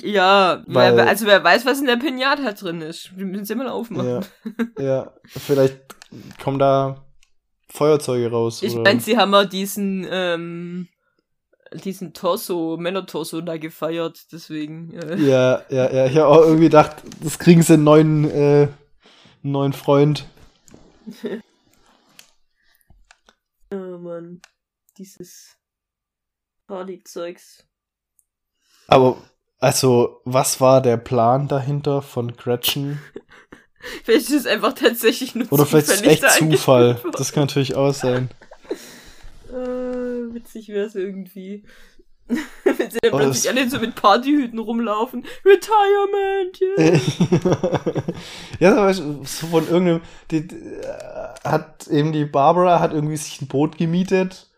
Ja, Weil, wer, also wer weiß, was in der Pinata drin ist. Wir müssen es immer aufmachen. Ja, ja, vielleicht kommen da Feuerzeuge raus. Ich meine, sie haben auch diesen, ähm, diesen Torso, Männertorso da gefeiert, deswegen. Äh. Ja, ja, ja. Ich habe auch irgendwie gedacht, das kriegen sie einen neuen, äh, einen neuen Freund. oh Mann. Dieses Partyzeugs. Aber, also, was war der Plan dahinter von Gretchen? vielleicht ist es einfach tatsächlich nur Oder vielleicht ist es echt Zufall. Das kann natürlich auch sein. Äh, witzig wäre es irgendwie. Wenn sie dann oh, plötzlich alle so mit Partyhüten rumlaufen. Retirement! Yeah. ja, so von irgendeinem. Die, die, äh, hat eben die Barbara hat irgendwie sich ein Boot gemietet.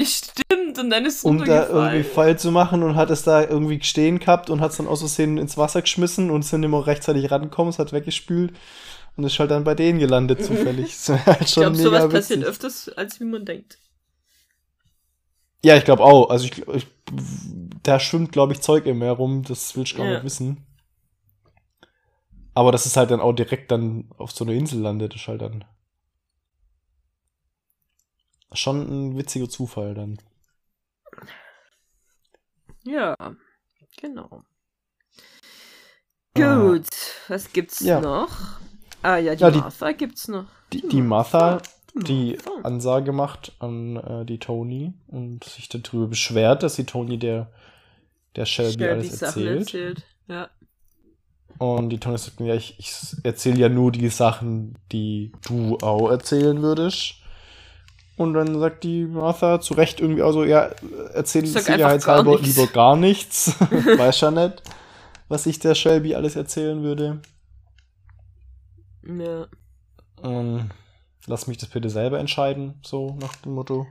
Stimmt, und dann ist es Um da irgendwie Fall zu machen und hat es da irgendwie stehen gehabt und hat es dann aus Versehen ins Wasser geschmissen und sind immer rechtzeitig rangekommen, es hat weggespült und ist halt dann bei denen gelandet, zufällig. halt ich glaube, sowas passiert öfters, als wie man denkt. Ja, ich glaube auch. Also ich, ich da schwimmt, glaube ich, Zeug im Meer rum, das will ich gar ja. nicht wissen. Aber dass es halt dann auch direkt dann auf so einer Insel landet, ist halt dann schon ein witziger Zufall dann. Ja, genau. Ah. Gut, was gibt's ja. noch? Ah ja, die, ja, die Martha gibt's noch. Die, die Martha, die Ansage macht an äh, die Tony und sich darüber beschwert, dass die Tony der, der Shelby, Shelby alles erzählt. erzählt. Ja. Und die Tony sagt, ja, ich, ich erzähle ja nur die Sachen, die du auch erzählen würdest. Und dann sagt die Martha zu Recht irgendwie auch so, ja, erzähl sicherheitshalber lieber gar nichts. Weiß ja nicht, was ich der Shelby alles erzählen würde. Ja. Ähm, lass mich das bitte selber entscheiden, so nach dem Motto.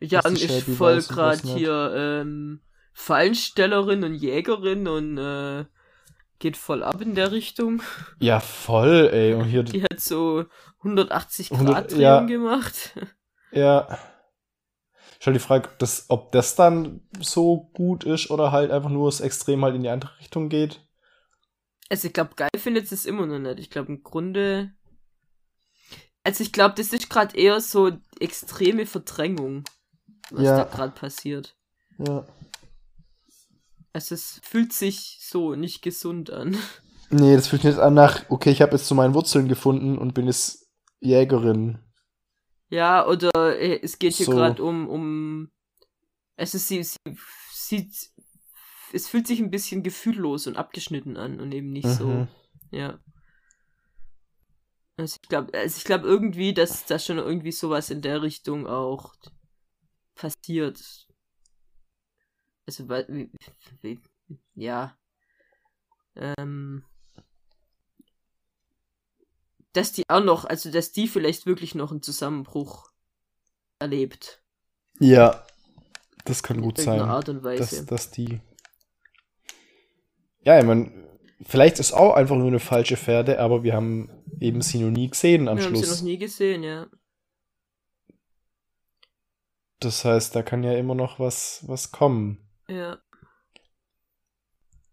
Ja, und ich voll gerade hier ähm, Fallenstellerin und Jägerin und äh, geht voll ab in der Richtung. Ja, voll, ey. Und hier die hat so 180 Grad Drehung ja, gemacht. Ja. Schon die Frage, ob das, ob das dann so gut ist oder halt einfach nur das Extrem halt in die andere Richtung geht. Also ich glaube, geil findet es immer noch nicht. Ich glaube im Grunde. Also ich glaube, das ist gerade eher so extreme Verdrängung, was ja. da gerade passiert. Ja. Also es fühlt sich so nicht gesund an. Nee, das fühlt sich nicht an nach, okay, ich habe jetzt zu meinen Wurzeln gefunden und bin jetzt Jägerin. Ja, oder äh, es geht hier so. gerade um, um. Also sie, sie sieht. Es fühlt sich ein bisschen gefühllos und abgeschnitten an und eben nicht mhm. so. Ja. Also ich glaube, also ich glaube irgendwie, dass da schon irgendwie sowas in der Richtung auch passiert. Also, wie, wie, ja. Ähm, dass die auch noch, also dass die vielleicht wirklich noch einen Zusammenbruch erlebt. Ja, das kann gut sein. Art und Weise. Dass, dass die. Ja, ich meine, vielleicht ist auch einfach nur eine falsche Pferde, aber wir haben eben sie noch nie gesehen am wir Schluss. Wir haben sie noch nie gesehen, ja. Das heißt, da kann ja immer noch was, was kommen. Ja.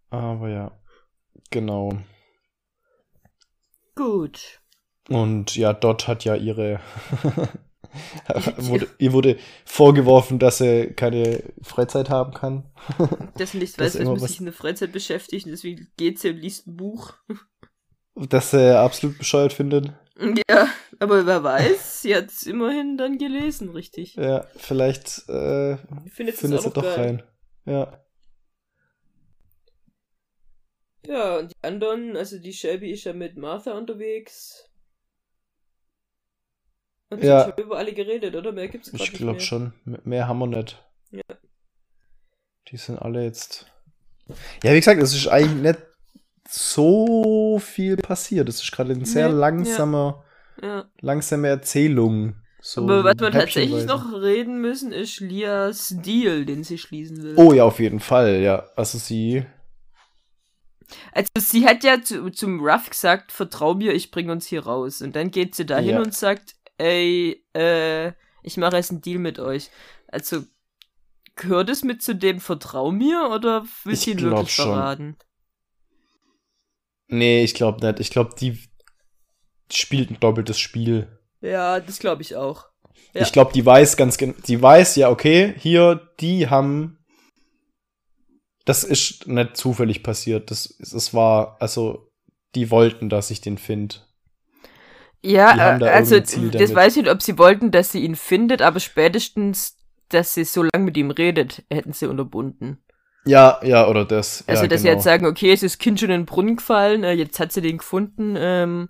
Aber ja, genau. Gut. Und ja, Dot hat ja ihre. wurde, ihr wurde vorgeworfen, dass sie keine Freizeit haben kann. dass sie nicht weiß, was muss sich in der Freizeit beschäftigen, deswegen geht sie und liest ein Buch. dass sie absolut bescheuert findet. Ja, aber wer weiß, sie hat es immerhin dann gelesen, richtig. Ja, vielleicht äh, findet sie doch geil. rein. Ja. Ja, und die anderen, also die Shelby ist ja mit Martha unterwegs. Und ja. schon über alle geredet, oder? Mehr gibt's Ich glaube schon. Mehr haben wir nicht. Ja. Die sind alle jetzt Ja, wie gesagt, es ist eigentlich nicht so viel passiert. Es ist gerade eine sehr Nee, langsame, Ja. langsame Erzählung. So Aber was wir tatsächlich noch reden müssen, ist Lias Deal, den sie schließen will. Oh ja, auf jeden Fall, ja. Also sie. Also sie hat ja zu, zum Ruff gesagt, vertrau mir, ich bring uns hier raus. Und dann geht sie dahin Ja. und sagt, ey, äh, ich mache jetzt einen Deal mit euch. Also gehört es mit zu dem Vertrau mir oder will Ich ihn wirklich schon. verraten? Nee, ich glaube nicht. Ich glaube, die spielt ein doppeltes Spiel. Ja, das glaube ich auch. Ja. Ich glaube, die weiß ganz genau. Die weiß ja, okay, hier, die haben. Das ist nicht zufällig passiert. Das, das war, also, die wollten, dass ich den finde. Ja, da äh, also das damit. weiß ich nicht, ob sie wollten, dass sie ihn findet, aber spätestens, dass sie so lange mit ihm redet, hätten sie unterbunden. Ja, ja, oder das. Also, ja, dass sie genau. jetzt sagen, okay, es ist Kind schon in den Brunnen gefallen, äh, jetzt hat sie den gefunden, ähm,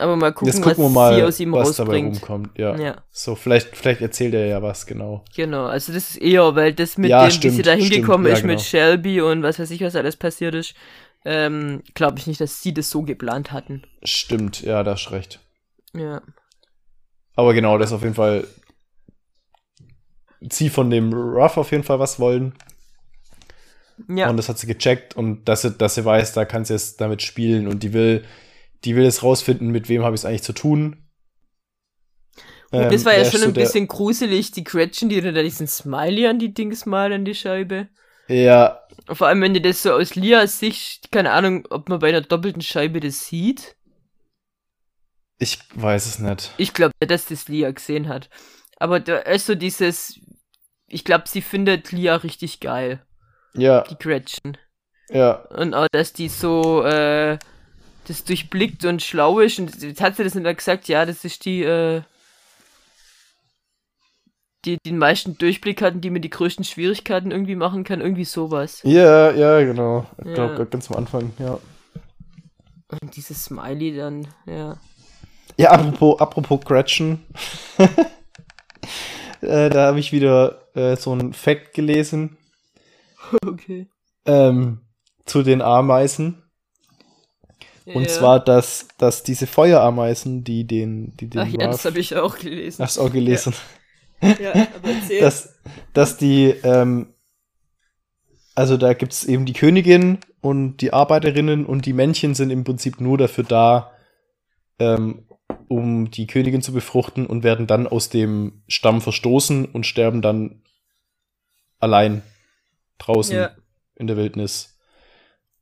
aber mal gucken, gucken was mal, sie aus ihm was dabei rausbringt. rumkommt. Ja. Ja, So, vielleicht, vielleicht erzählt er ja was, genau. genau. Also das ist eher, weil das mit Ja, dem, wie stimmt, sie da hingekommen ist mit genau. Shelby und was weiß ich, was alles passiert ist, ähm, glaube ich nicht, dass sie das so geplant hatten. Stimmt, ja, da hast recht. Ja. Aber genau, das ist auf jeden Fall. Sie von dem Ruff auf jeden Fall was wollen. Ja. Und das hat sie gecheckt und dass sie, dass sie weiß, da kann sie jetzt damit spielen und die will, die will es rausfinden, mit wem habe ich es eigentlich zu tun. Und Ähm, das war ja schon so ein bisschen gruselig, die Gretchen, die da diesen Smiley an die Dings malen, an die Scheibe. Ja, Vor allem, wenn du das so aus Lias Sicht, keine Ahnung, ob man bei einer doppelten Scheibe das sieht. Ich weiß es nicht. Ich glaube dass das Lia gesehen hat. Aber da ist so dieses, ich glaube, sie findet Lia richtig geil, Ja, die Gretchen. ja, Und auch, dass die so, äh, das durchblickt und schlau ist. Und jetzt hat sie das nicht mehr gesagt, ja, das ist die, äh, die den meisten Durchblick hatten, die mir die größten Schwierigkeiten irgendwie machen kann, irgendwie sowas. ja, ja, genau. Ich Ja. glaube, ganz am Anfang, ja. Und dieses Smiley dann, ja. Ja, apropos, apropos Gretchen. äh, da habe ich wieder äh, so ein Fact gelesen Okay. ähm, zu den Ameisen. Und ja. zwar, dass, dass diese Feuerameisen, die den, die den Ach ja, das Ralph- habe ich auch gelesen. Hast du auch gelesen, Ja, aber erzähl. dass, dass die, ähm, also da gibt's eben die Königin und die Arbeiterinnen und die Männchen sind im Prinzip nur dafür da, ähm, um die Königin zu befruchten und werden dann aus dem Stamm verstoßen und sterben dann allein draußen ja. in der Wildnis.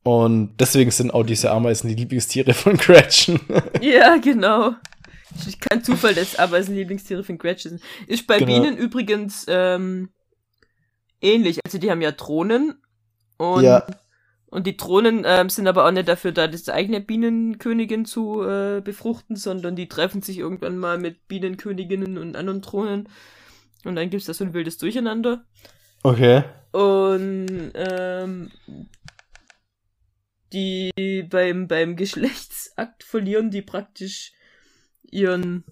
Und deswegen sind auch diese Ameisen die Lieblingstiere von Gretchen. ja, genau. Kein Zufall, dass Ameisen Lieblingstiere von Gretchen sind. Ist bei Genau. Bienen übrigens ähm, ähnlich. Also die haben ja Drohnen und, ja, und die Drohnen ähm, sind aber auch nicht dafür da, das eigene Bienenkönigin zu äh, befruchten, sondern die treffen sich irgendwann mal mit Bienenköniginnen und anderen Drohnen. Und dann gibt's da so ein wildes Durcheinander. okay. Und ähm, die beim, beim Geschlechtsakt verlieren die praktisch ihren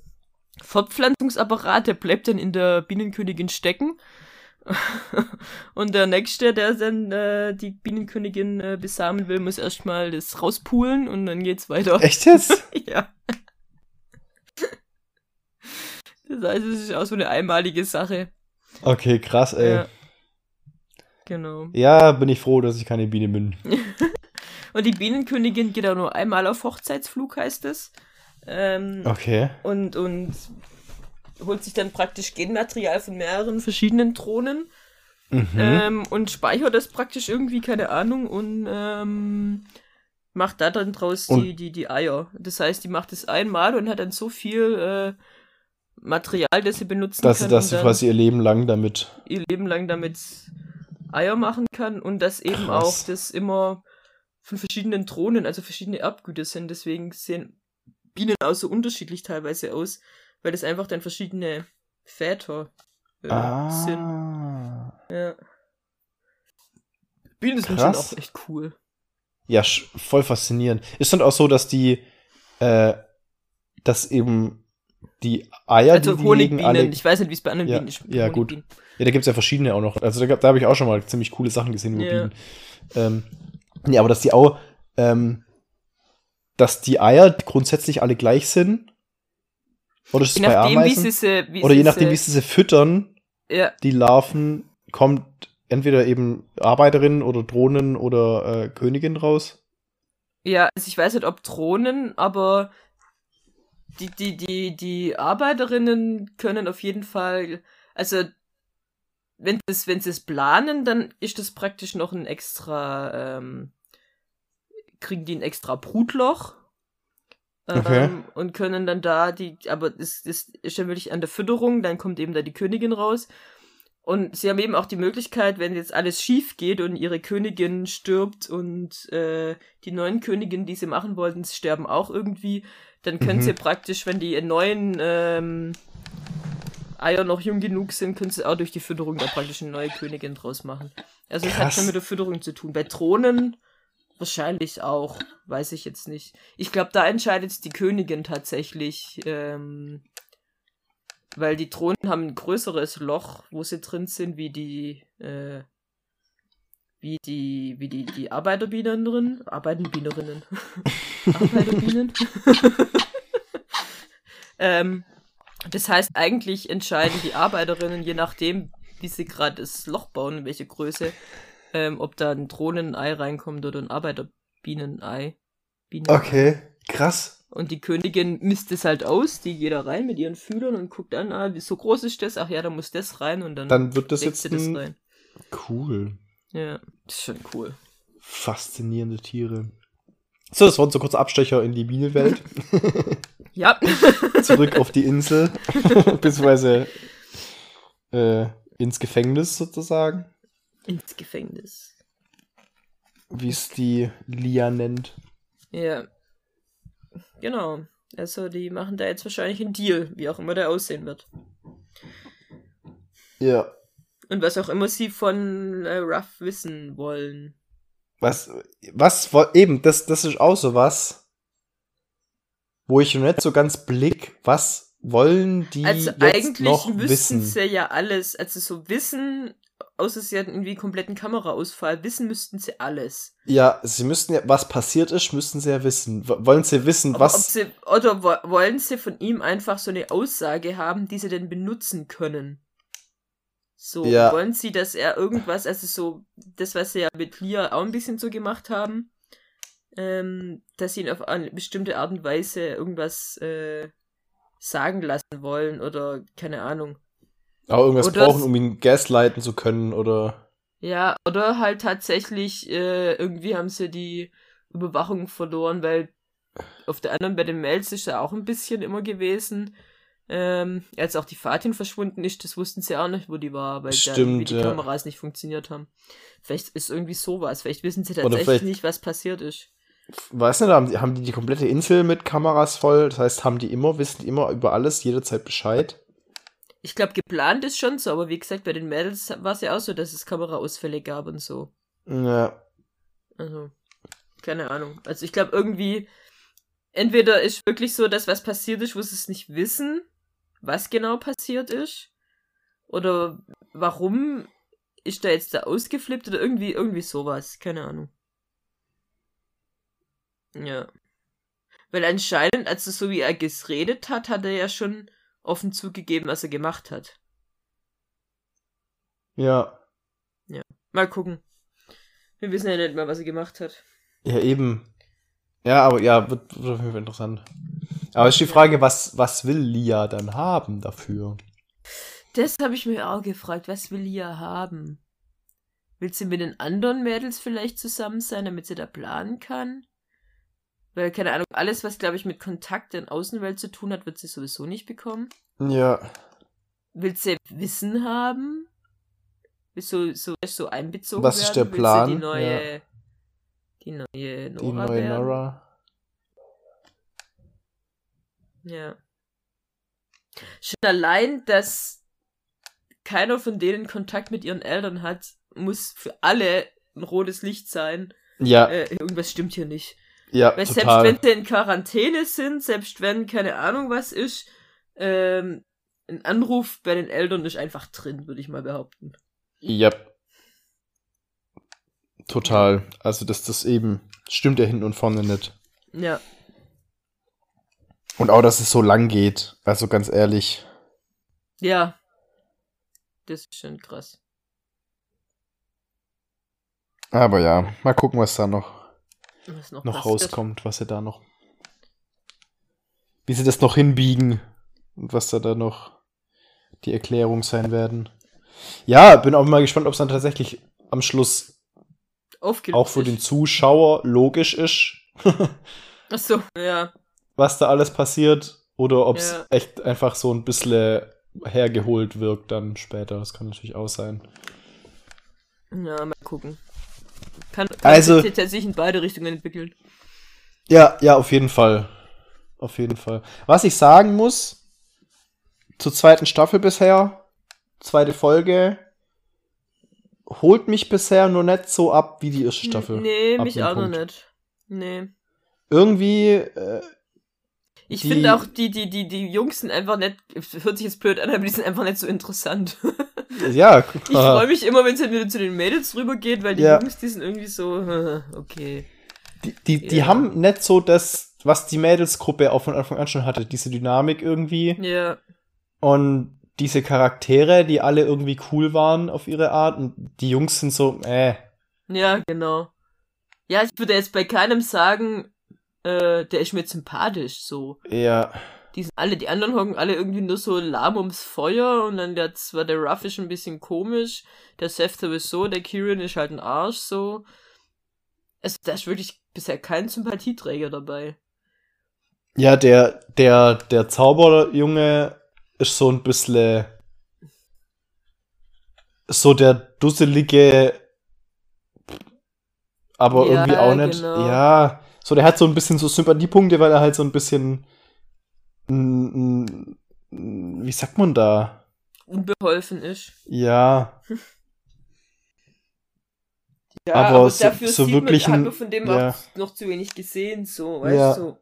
Fortpflanzungsapparat, der bleibt dann in der Bienenkönigin stecken. Und der nächste, der dann äh, die Bienenkönigin äh, besamen will, muss erstmal das rauspulen und dann geht's weiter. Echt jetzt? ja. Das heißt, es ist auch so eine einmalige Sache. Okay, krass, ey. Ja. Genau. Ja, bin ich froh, dass ich keine Biene bin. Und die Bienenkönigin geht auch nur einmal auf Hochzeitsflug, heißt es. Ähm, Okay. und, und holt sich dann praktisch Genmaterial von mehreren verschiedenen Drohnen Mhm. ähm, und speichert das praktisch irgendwie, keine Ahnung, und ähm, macht da dann draus Und- die, die, die Eier. Das heißt, die macht es einmal und hat dann so viel äh, Material, das sie benutzen dass kann, sie, dass sie quasi ihr Leben lang damit. ihr Leben lang damit Eier machen kann und dass eben Krass. auch das immer von verschiedenen Drohnen, also verschiedene Erbgüter sind. Deswegen sehen Bienen auch so unterschiedlich teilweise aus, weil das einfach dann verschiedene Väter äh, sind. Ah. Ja. Bienen sind auch echt cool. Ja, voll faszinierend. Ist dann auch so, dass die, äh, dass eben die Eier, Also die die legen, Honigbienen. alle. Ich weiß nicht, wie es bei anderen Ja, Bienen ist. ja, gut. Ja, da gibt's ja verschiedene auch noch. Also da, da habe ich auch schon mal ziemlich coole Sachen gesehen über Ja. Bienen. Ähm, nee, aber dass die auch, ähm, dass die Eier grundsätzlich alle gleich sind. Oder ist es Je bei nachdem, wie Ameisen? sie sie, Oder je sie nachdem, sie, wie sie sie füttern, Ja, die Larven, kommt entweder eben Arbeiterinnen oder Drohnen oder äh, Königin raus. ja, also ich weiß nicht, ob Drohnen, aber die, die, die, die Arbeiterinnen können auf jeden Fall, also wenn das, wenn sie es planen, dann ist das praktisch noch ein extra, ähm, kriegen die ein extra Brutloch. Ähm, Okay. Und können dann da die, aber das, das ist ja wirklich an der Fütterung, dann kommt eben da die Königin raus. Und sie haben eben auch die Möglichkeit, wenn jetzt alles schief geht und ihre Königin stirbt und äh, die neuen Königinnen, die sie machen wollten, sterben auch irgendwie, dann können Mhm. sie praktisch, wenn die neuen ähm, Eier noch jung genug sind, können sie auch durch die Fütterung da praktisch eine neue Königin draus machen. Also es hat schon mit der Fütterung zu tun. Bei Drohnen wahrscheinlich auch, weiß ich jetzt nicht. Ich glaube, da entscheidet die Königin tatsächlich, ähm, weil die Drohnen haben ein größeres Loch, wo sie drin sind, wie die, äh, wie die, wie die, die Arbeiterbienen drin. Arbeiterbienerinnen. Arbeiterbienen. ähm, das heißt, eigentlich entscheiden die Arbeiterinnen, je nachdem, wie sie gerade das Loch bauen, in welche Größe, ähm, ob da ein Drohnenei reinkommt oder ein Arbeiterbienenei. Bienen. Okay, krass. Und die Königin misst es halt aus, die geht da rein mit ihren Fühlern und guckt an, ah, wie so groß ist das? Ach ja, da muss das rein und dann, Dann wird das jetzt das ein, rein. cool. Ja, das ist schon cool. Faszinierende Tiere. So, das war unser kurzer Abstecher in die Bienenwelt. Ja. Zurück auf die Insel. Beziehungsweise äh, ins Gefängnis sozusagen. Ins Gefängnis. Wie es die Lia nennt. Ja. Genau. Also die machen da jetzt wahrscheinlich einen Deal, wie auch immer der aussehen wird. Ja. Und was auch immer sie von äh, Ruff wissen wollen. Was, was, eben, das, das ist auch so was, wo ich noch nicht so ganz blick, was wollen die Also jetzt eigentlich noch müssten wissen? sie ja alles, also so wissen, außer sie hatten irgendwie kompletten Kameraausfall, wissen müssten sie alles. Ja, sie müssten ja, was passiert ist, müssten sie ja wissen. Wollen sie wissen, Aber was, sie, oder wo, wollen sie von ihm einfach so eine Aussage haben, die sie denn benutzen können? So, Ja. wollen sie, dass er irgendwas, also so, das, was sie ja mit Lia auch ein bisschen so gemacht haben, ähm, dass sie ihn auf eine bestimmte Art und Weise irgendwas äh, sagen lassen wollen oder keine Ahnung. Auch irgendwas oder brauchen, um ihn gaslighten zu können oder, Ja, oder halt tatsächlich, äh, irgendwie haben sie die Überwachung verloren, weil auf der anderen bei den Mails ist ja auch ein bisschen immer gewesen. Ähm, als auch die Fatin verschwunden ist, das wussten sie auch nicht, wo die war, weil Stimmt, die ja. Kameras nicht funktioniert haben. Vielleicht ist irgendwie sowas, vielleicht wissen sie tatsächlich nicht, was passiert ist. weiß nicht, haben die, haben die die komplette Insel mit Kameras voll? Das heißt, haben die immer, wissen die immer über alles, jederzeit Bescheid? Ich glaube, geplant ist schon so, aber wie gesagt, bei den Mädels war es ja auch so, dass es Kameraausfälle gab und so. Ja, Also, keine Ahnung. Also ich glaube irgendwie, entweder ist wirklich so, dass was passiert ist, wo sie es nicht wissen, was genau passiert ist. Oder warum ist da jetzt da ausgeflippt oder irgendwie, irgendwie sowas. Keine Ahnung. Ja. Weil anscheinend, also so wie er geredet hat, hat er ja schon offen zugegeben, was er gemacht hat. ja, Mal gucken. Wir wissen ja nicht mal, was er gemacht hat. ja, eben. Ja, aber ja, wird, wird auf jeden Fall interessant. Aber ist die Frage, was, was will Lia dann haben dafür? Das habe ich mir auch gefragt. Was will Lia haben? Will sie mit den anderen Mädels vielleicht zusammen sein, damit sie da planen kann? Weil, keine Ahnung, alles, was, glaube ich, mit Kontakt in Außenwelt zu tun hat, wird sie sowieso nicht bekommen. Ja, Will sie Wissen haben? Will so, so, so einbezogen Was werden? ist der Plan? Die neue, die neue Nora die neue werden? Nora. Ja. Schon allein, dass keiner von denen Kontakt mit ihren Eltern hat, muss für alle ein rotes Licht sein. Ja, Äh, irgendwas stimmt hier nicht. Ja, Weil total. selbst wenn sie in Quarantäne sind, selbst wenn keine Ahnung was ist, ähm, ein Anruf bei den Eltern ist einfach drin, würde ich mal behaupten. Ja. Total. Also, dass das eben stimmt ja hinten und vorne nicht. Ja. Und auch, dass es so lang geht. Also, ganz ehrlich. Ja. Das ist schon krass. Aber ja, mal gucken, was da noch, Was noch, noch rauskommt, was sie da noch. Wie sie das noch hinbiegen und was da, da noch die Erklärung sein werden. Ja, bin auch mal gespannt, ob es dann tatsächlich am Schluss Aufgelöst auch für den. Zuschauer logisch ist, Ach so, ja. was da alles passiert, oder ob es Ja. echt einfach so ein bisschen hergeholt wirkt dann später. Das kann natürlich auch sein. Ja, mal gucken. Kann, kann Also- sich tatsächlich in beide Richtungen entwickeln. Ja, ja, auf jeden Fall. Auf jeden Fall. Was ich sagen muss, zur zweiten Staffel bisher, zweite Folge, holt mich bisher nur nicht so ab wie die erste Staffel. Nee, mich auch noch Punkt. nicht. Nee. Irgendwie, äh, Ich Die- finde auch, die, die, die, die Jungs sind einfach nicht, hört sich jetzt blöd an, aber die sind einfach nicht so interessant. ja, Ich freue mich immer, wenn es halt wieder zu den Mädels rübergeht, weil die Ja. Jungs, die sind irgendwie so, okay. die, die, die Ja. haben nicht so das, was die Mädelsgruppe auch von Anfang an schon hatte, diese Dynamik irgendwie Ja, und diese Charaktere, die alle irgendwie cool waren auf ihre Art und die Jungs sind so, äh, ja, genau. Ja, ich würde jetzt bei keinem sagen, äh, der ist mir sympathisch, so. ja, Die sind alle, die anderen hocken alle irgendwie nur so lahm ums Feuer und dann der zwar der Ruff ist ein bisschen komisch, der Seth sowieso, der Kieran ist halt ein Arsch, so. Also, da ist wirklich bisher kein Sympathieträger dabei. Ja, der, der, der Zauberjunge ist so ein bisschen so der dusselige, aber Ja, irgendwie auch nicht. genau. Ja, so der hat so ein bisschen so Sympathiepunkte, weil er halt so ein bisschen, mm, mm, wie sagt man da? Unbeholfen ist. Ja, Ja, Aber so- so sieht wirklich man, hat man von dem ja. auch noch zu wenig gesehen, so, weißt Ja. du.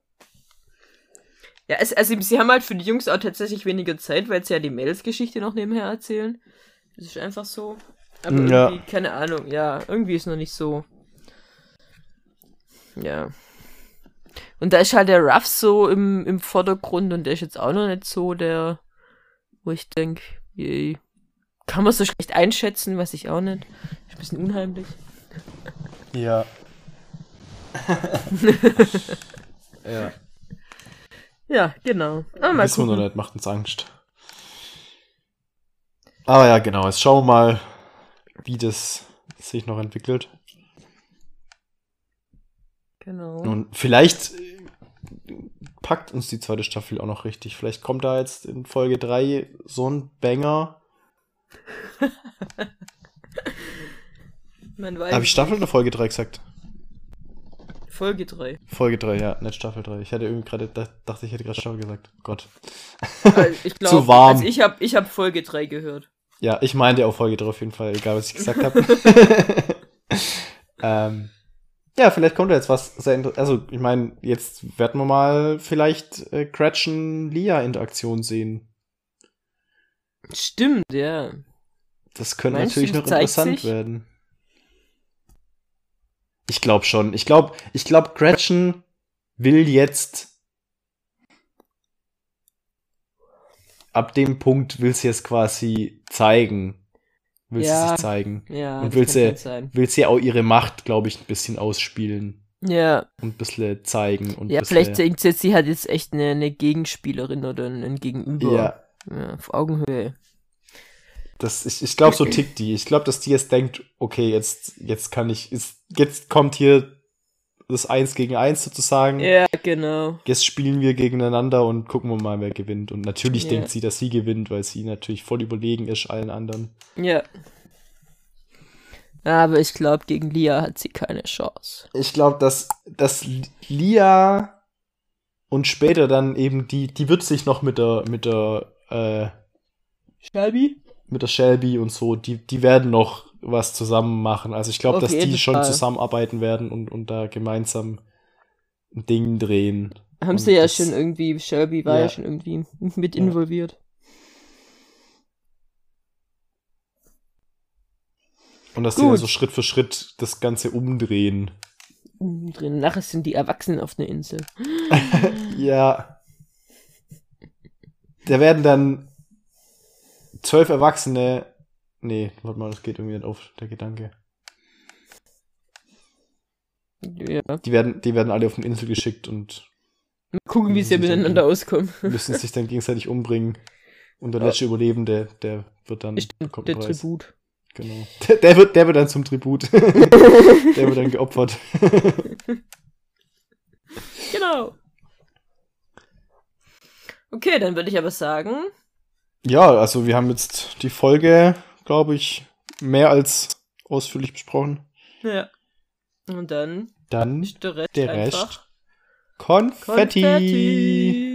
Ja, es, also sie haben halt für die Jungs auch tatsächlich weniger Zeit, weil sie ja die Mädelsgeschichte noch nebenher erzählen. Das ist einfach so. Aber Ja. irgendwie, keine Ahnung, ja, irgendwie ist noch nicht so. Ja. Und da ist halt der Ruff so im, im Vordergrund und der ist jetzt auch noch nicht so der, wo ich denke. Kann man so schlecht einschätzen, weiß ich auch nicht. Ist ein bisschen unheimlich. ja. ja. Ja, genau. Aber mal Wissen wir noch gucken. nicht, macht uns Angst. Aber ja, genau. Jetzt schauen wir mal, wie das sich noch entwickelt. Genau. Und vielleicht äh, packt uns die zweite Staffel auch noch richtig. Vielleicht kommt da jetzt in Folge 3 so ein Banger. Man weiß Habe ich Staffel oder Folge 3 gesagt? Folge 3. Folge 3, ja, nicht Staffel 3. Ich hatte irgendwie gerade, da- dachte ich hätte gerade Staffel gesagt. Gott. Also ich glaube, Zu warm. Also ich habe ich hab Folge 3 gehört. Ja, ich meinte auch Folge 3 auf jeden Fall, egal was ich gesagt habe. ähm, ja, vielleicht kommt da jetzt was sehr Also, ich meine, jetzt werden wir mal vielleicht äh, Gretchen-Lia-Interaktion sehen. Stimmt, ja. Das könnte Meinst natürlich noch interessant sich? werden. Ich glaube schon. Ich glaube, ich glaube, Gretchen will jetzt ab dem Punkt will sie es quasi zeigen. Will sie Ja. sich zeigen. Ja, Und will sie-. Will sie auch ihre Macht, glaube ich, ein bisschen ausspielen Ja, und ein bisschen zeigen. Und ja bisschen, vielleicht denkt sie jetzt, sie hat jetzt echt eine, eine Gegenspielerin oder ein Gegenüber. Ja, ja. Auf Augenhöhe. das, ich, ich glaube, so tickt die. Ich glaube, dass die jetzt denkt, okay, jetzt, jetzt kann ich, ist, jetzt kommt hier das Eins gegen Eins sozusagen. Ja, genau. Jetzt spielen wir gegeneinander und gucken wir mal, wer gewinnt. Und natürlich Ja. denkt sie, dass sie gewinnt, weil sie natürlich voll überlegen ist allen anderen. Ja. Aber ich glaube, gegen Lia hat sie keine Chance. Ich glaube, dass, dass Lia und später dann eben die, die wird sich noch mit der, mit der, äh, Shelby? mit der Shelby und so, die, die werden noch was zusammen machen. Also ich glaube, dass die schon Fall. zusammenarbeiten werden und, und da gemeinsam ein Ding drehen. Haben Und sie ja das- schon irgendwie, Shelby war ja, Ja. schon irgendwie mit Ja. involviert. Und dass die dann Gut. so Schritt für Schritt das Ganze umdrehen. Drin. Nachher sind die Erwachsenen auf einer Insel. Ja. Da werden dann zwölf Erwachsene. Nee, warte mal, das geht irgendwie nicht auf, der Gedanke. Ja. Die werden, die werden alle auf eine Insel geschickt und Mal gucken, wie sie miteinander auskommen. müssen sich dann gegenseitig umbringen. Und der letzte Überlebende, der wird dann Stimmt, der Preis. Tribut. Genau. Der, der, wird, der wird dann zum Tribut. der wird dann geopfert. Genau. Okay, dann würde ich aber sagen, Ja, also wir haben jetzt die Folge, glaube ich, mehr als ausführlich besprochen. ja. Und dann Dann der Rest der Rest Konfetti. Konfetti.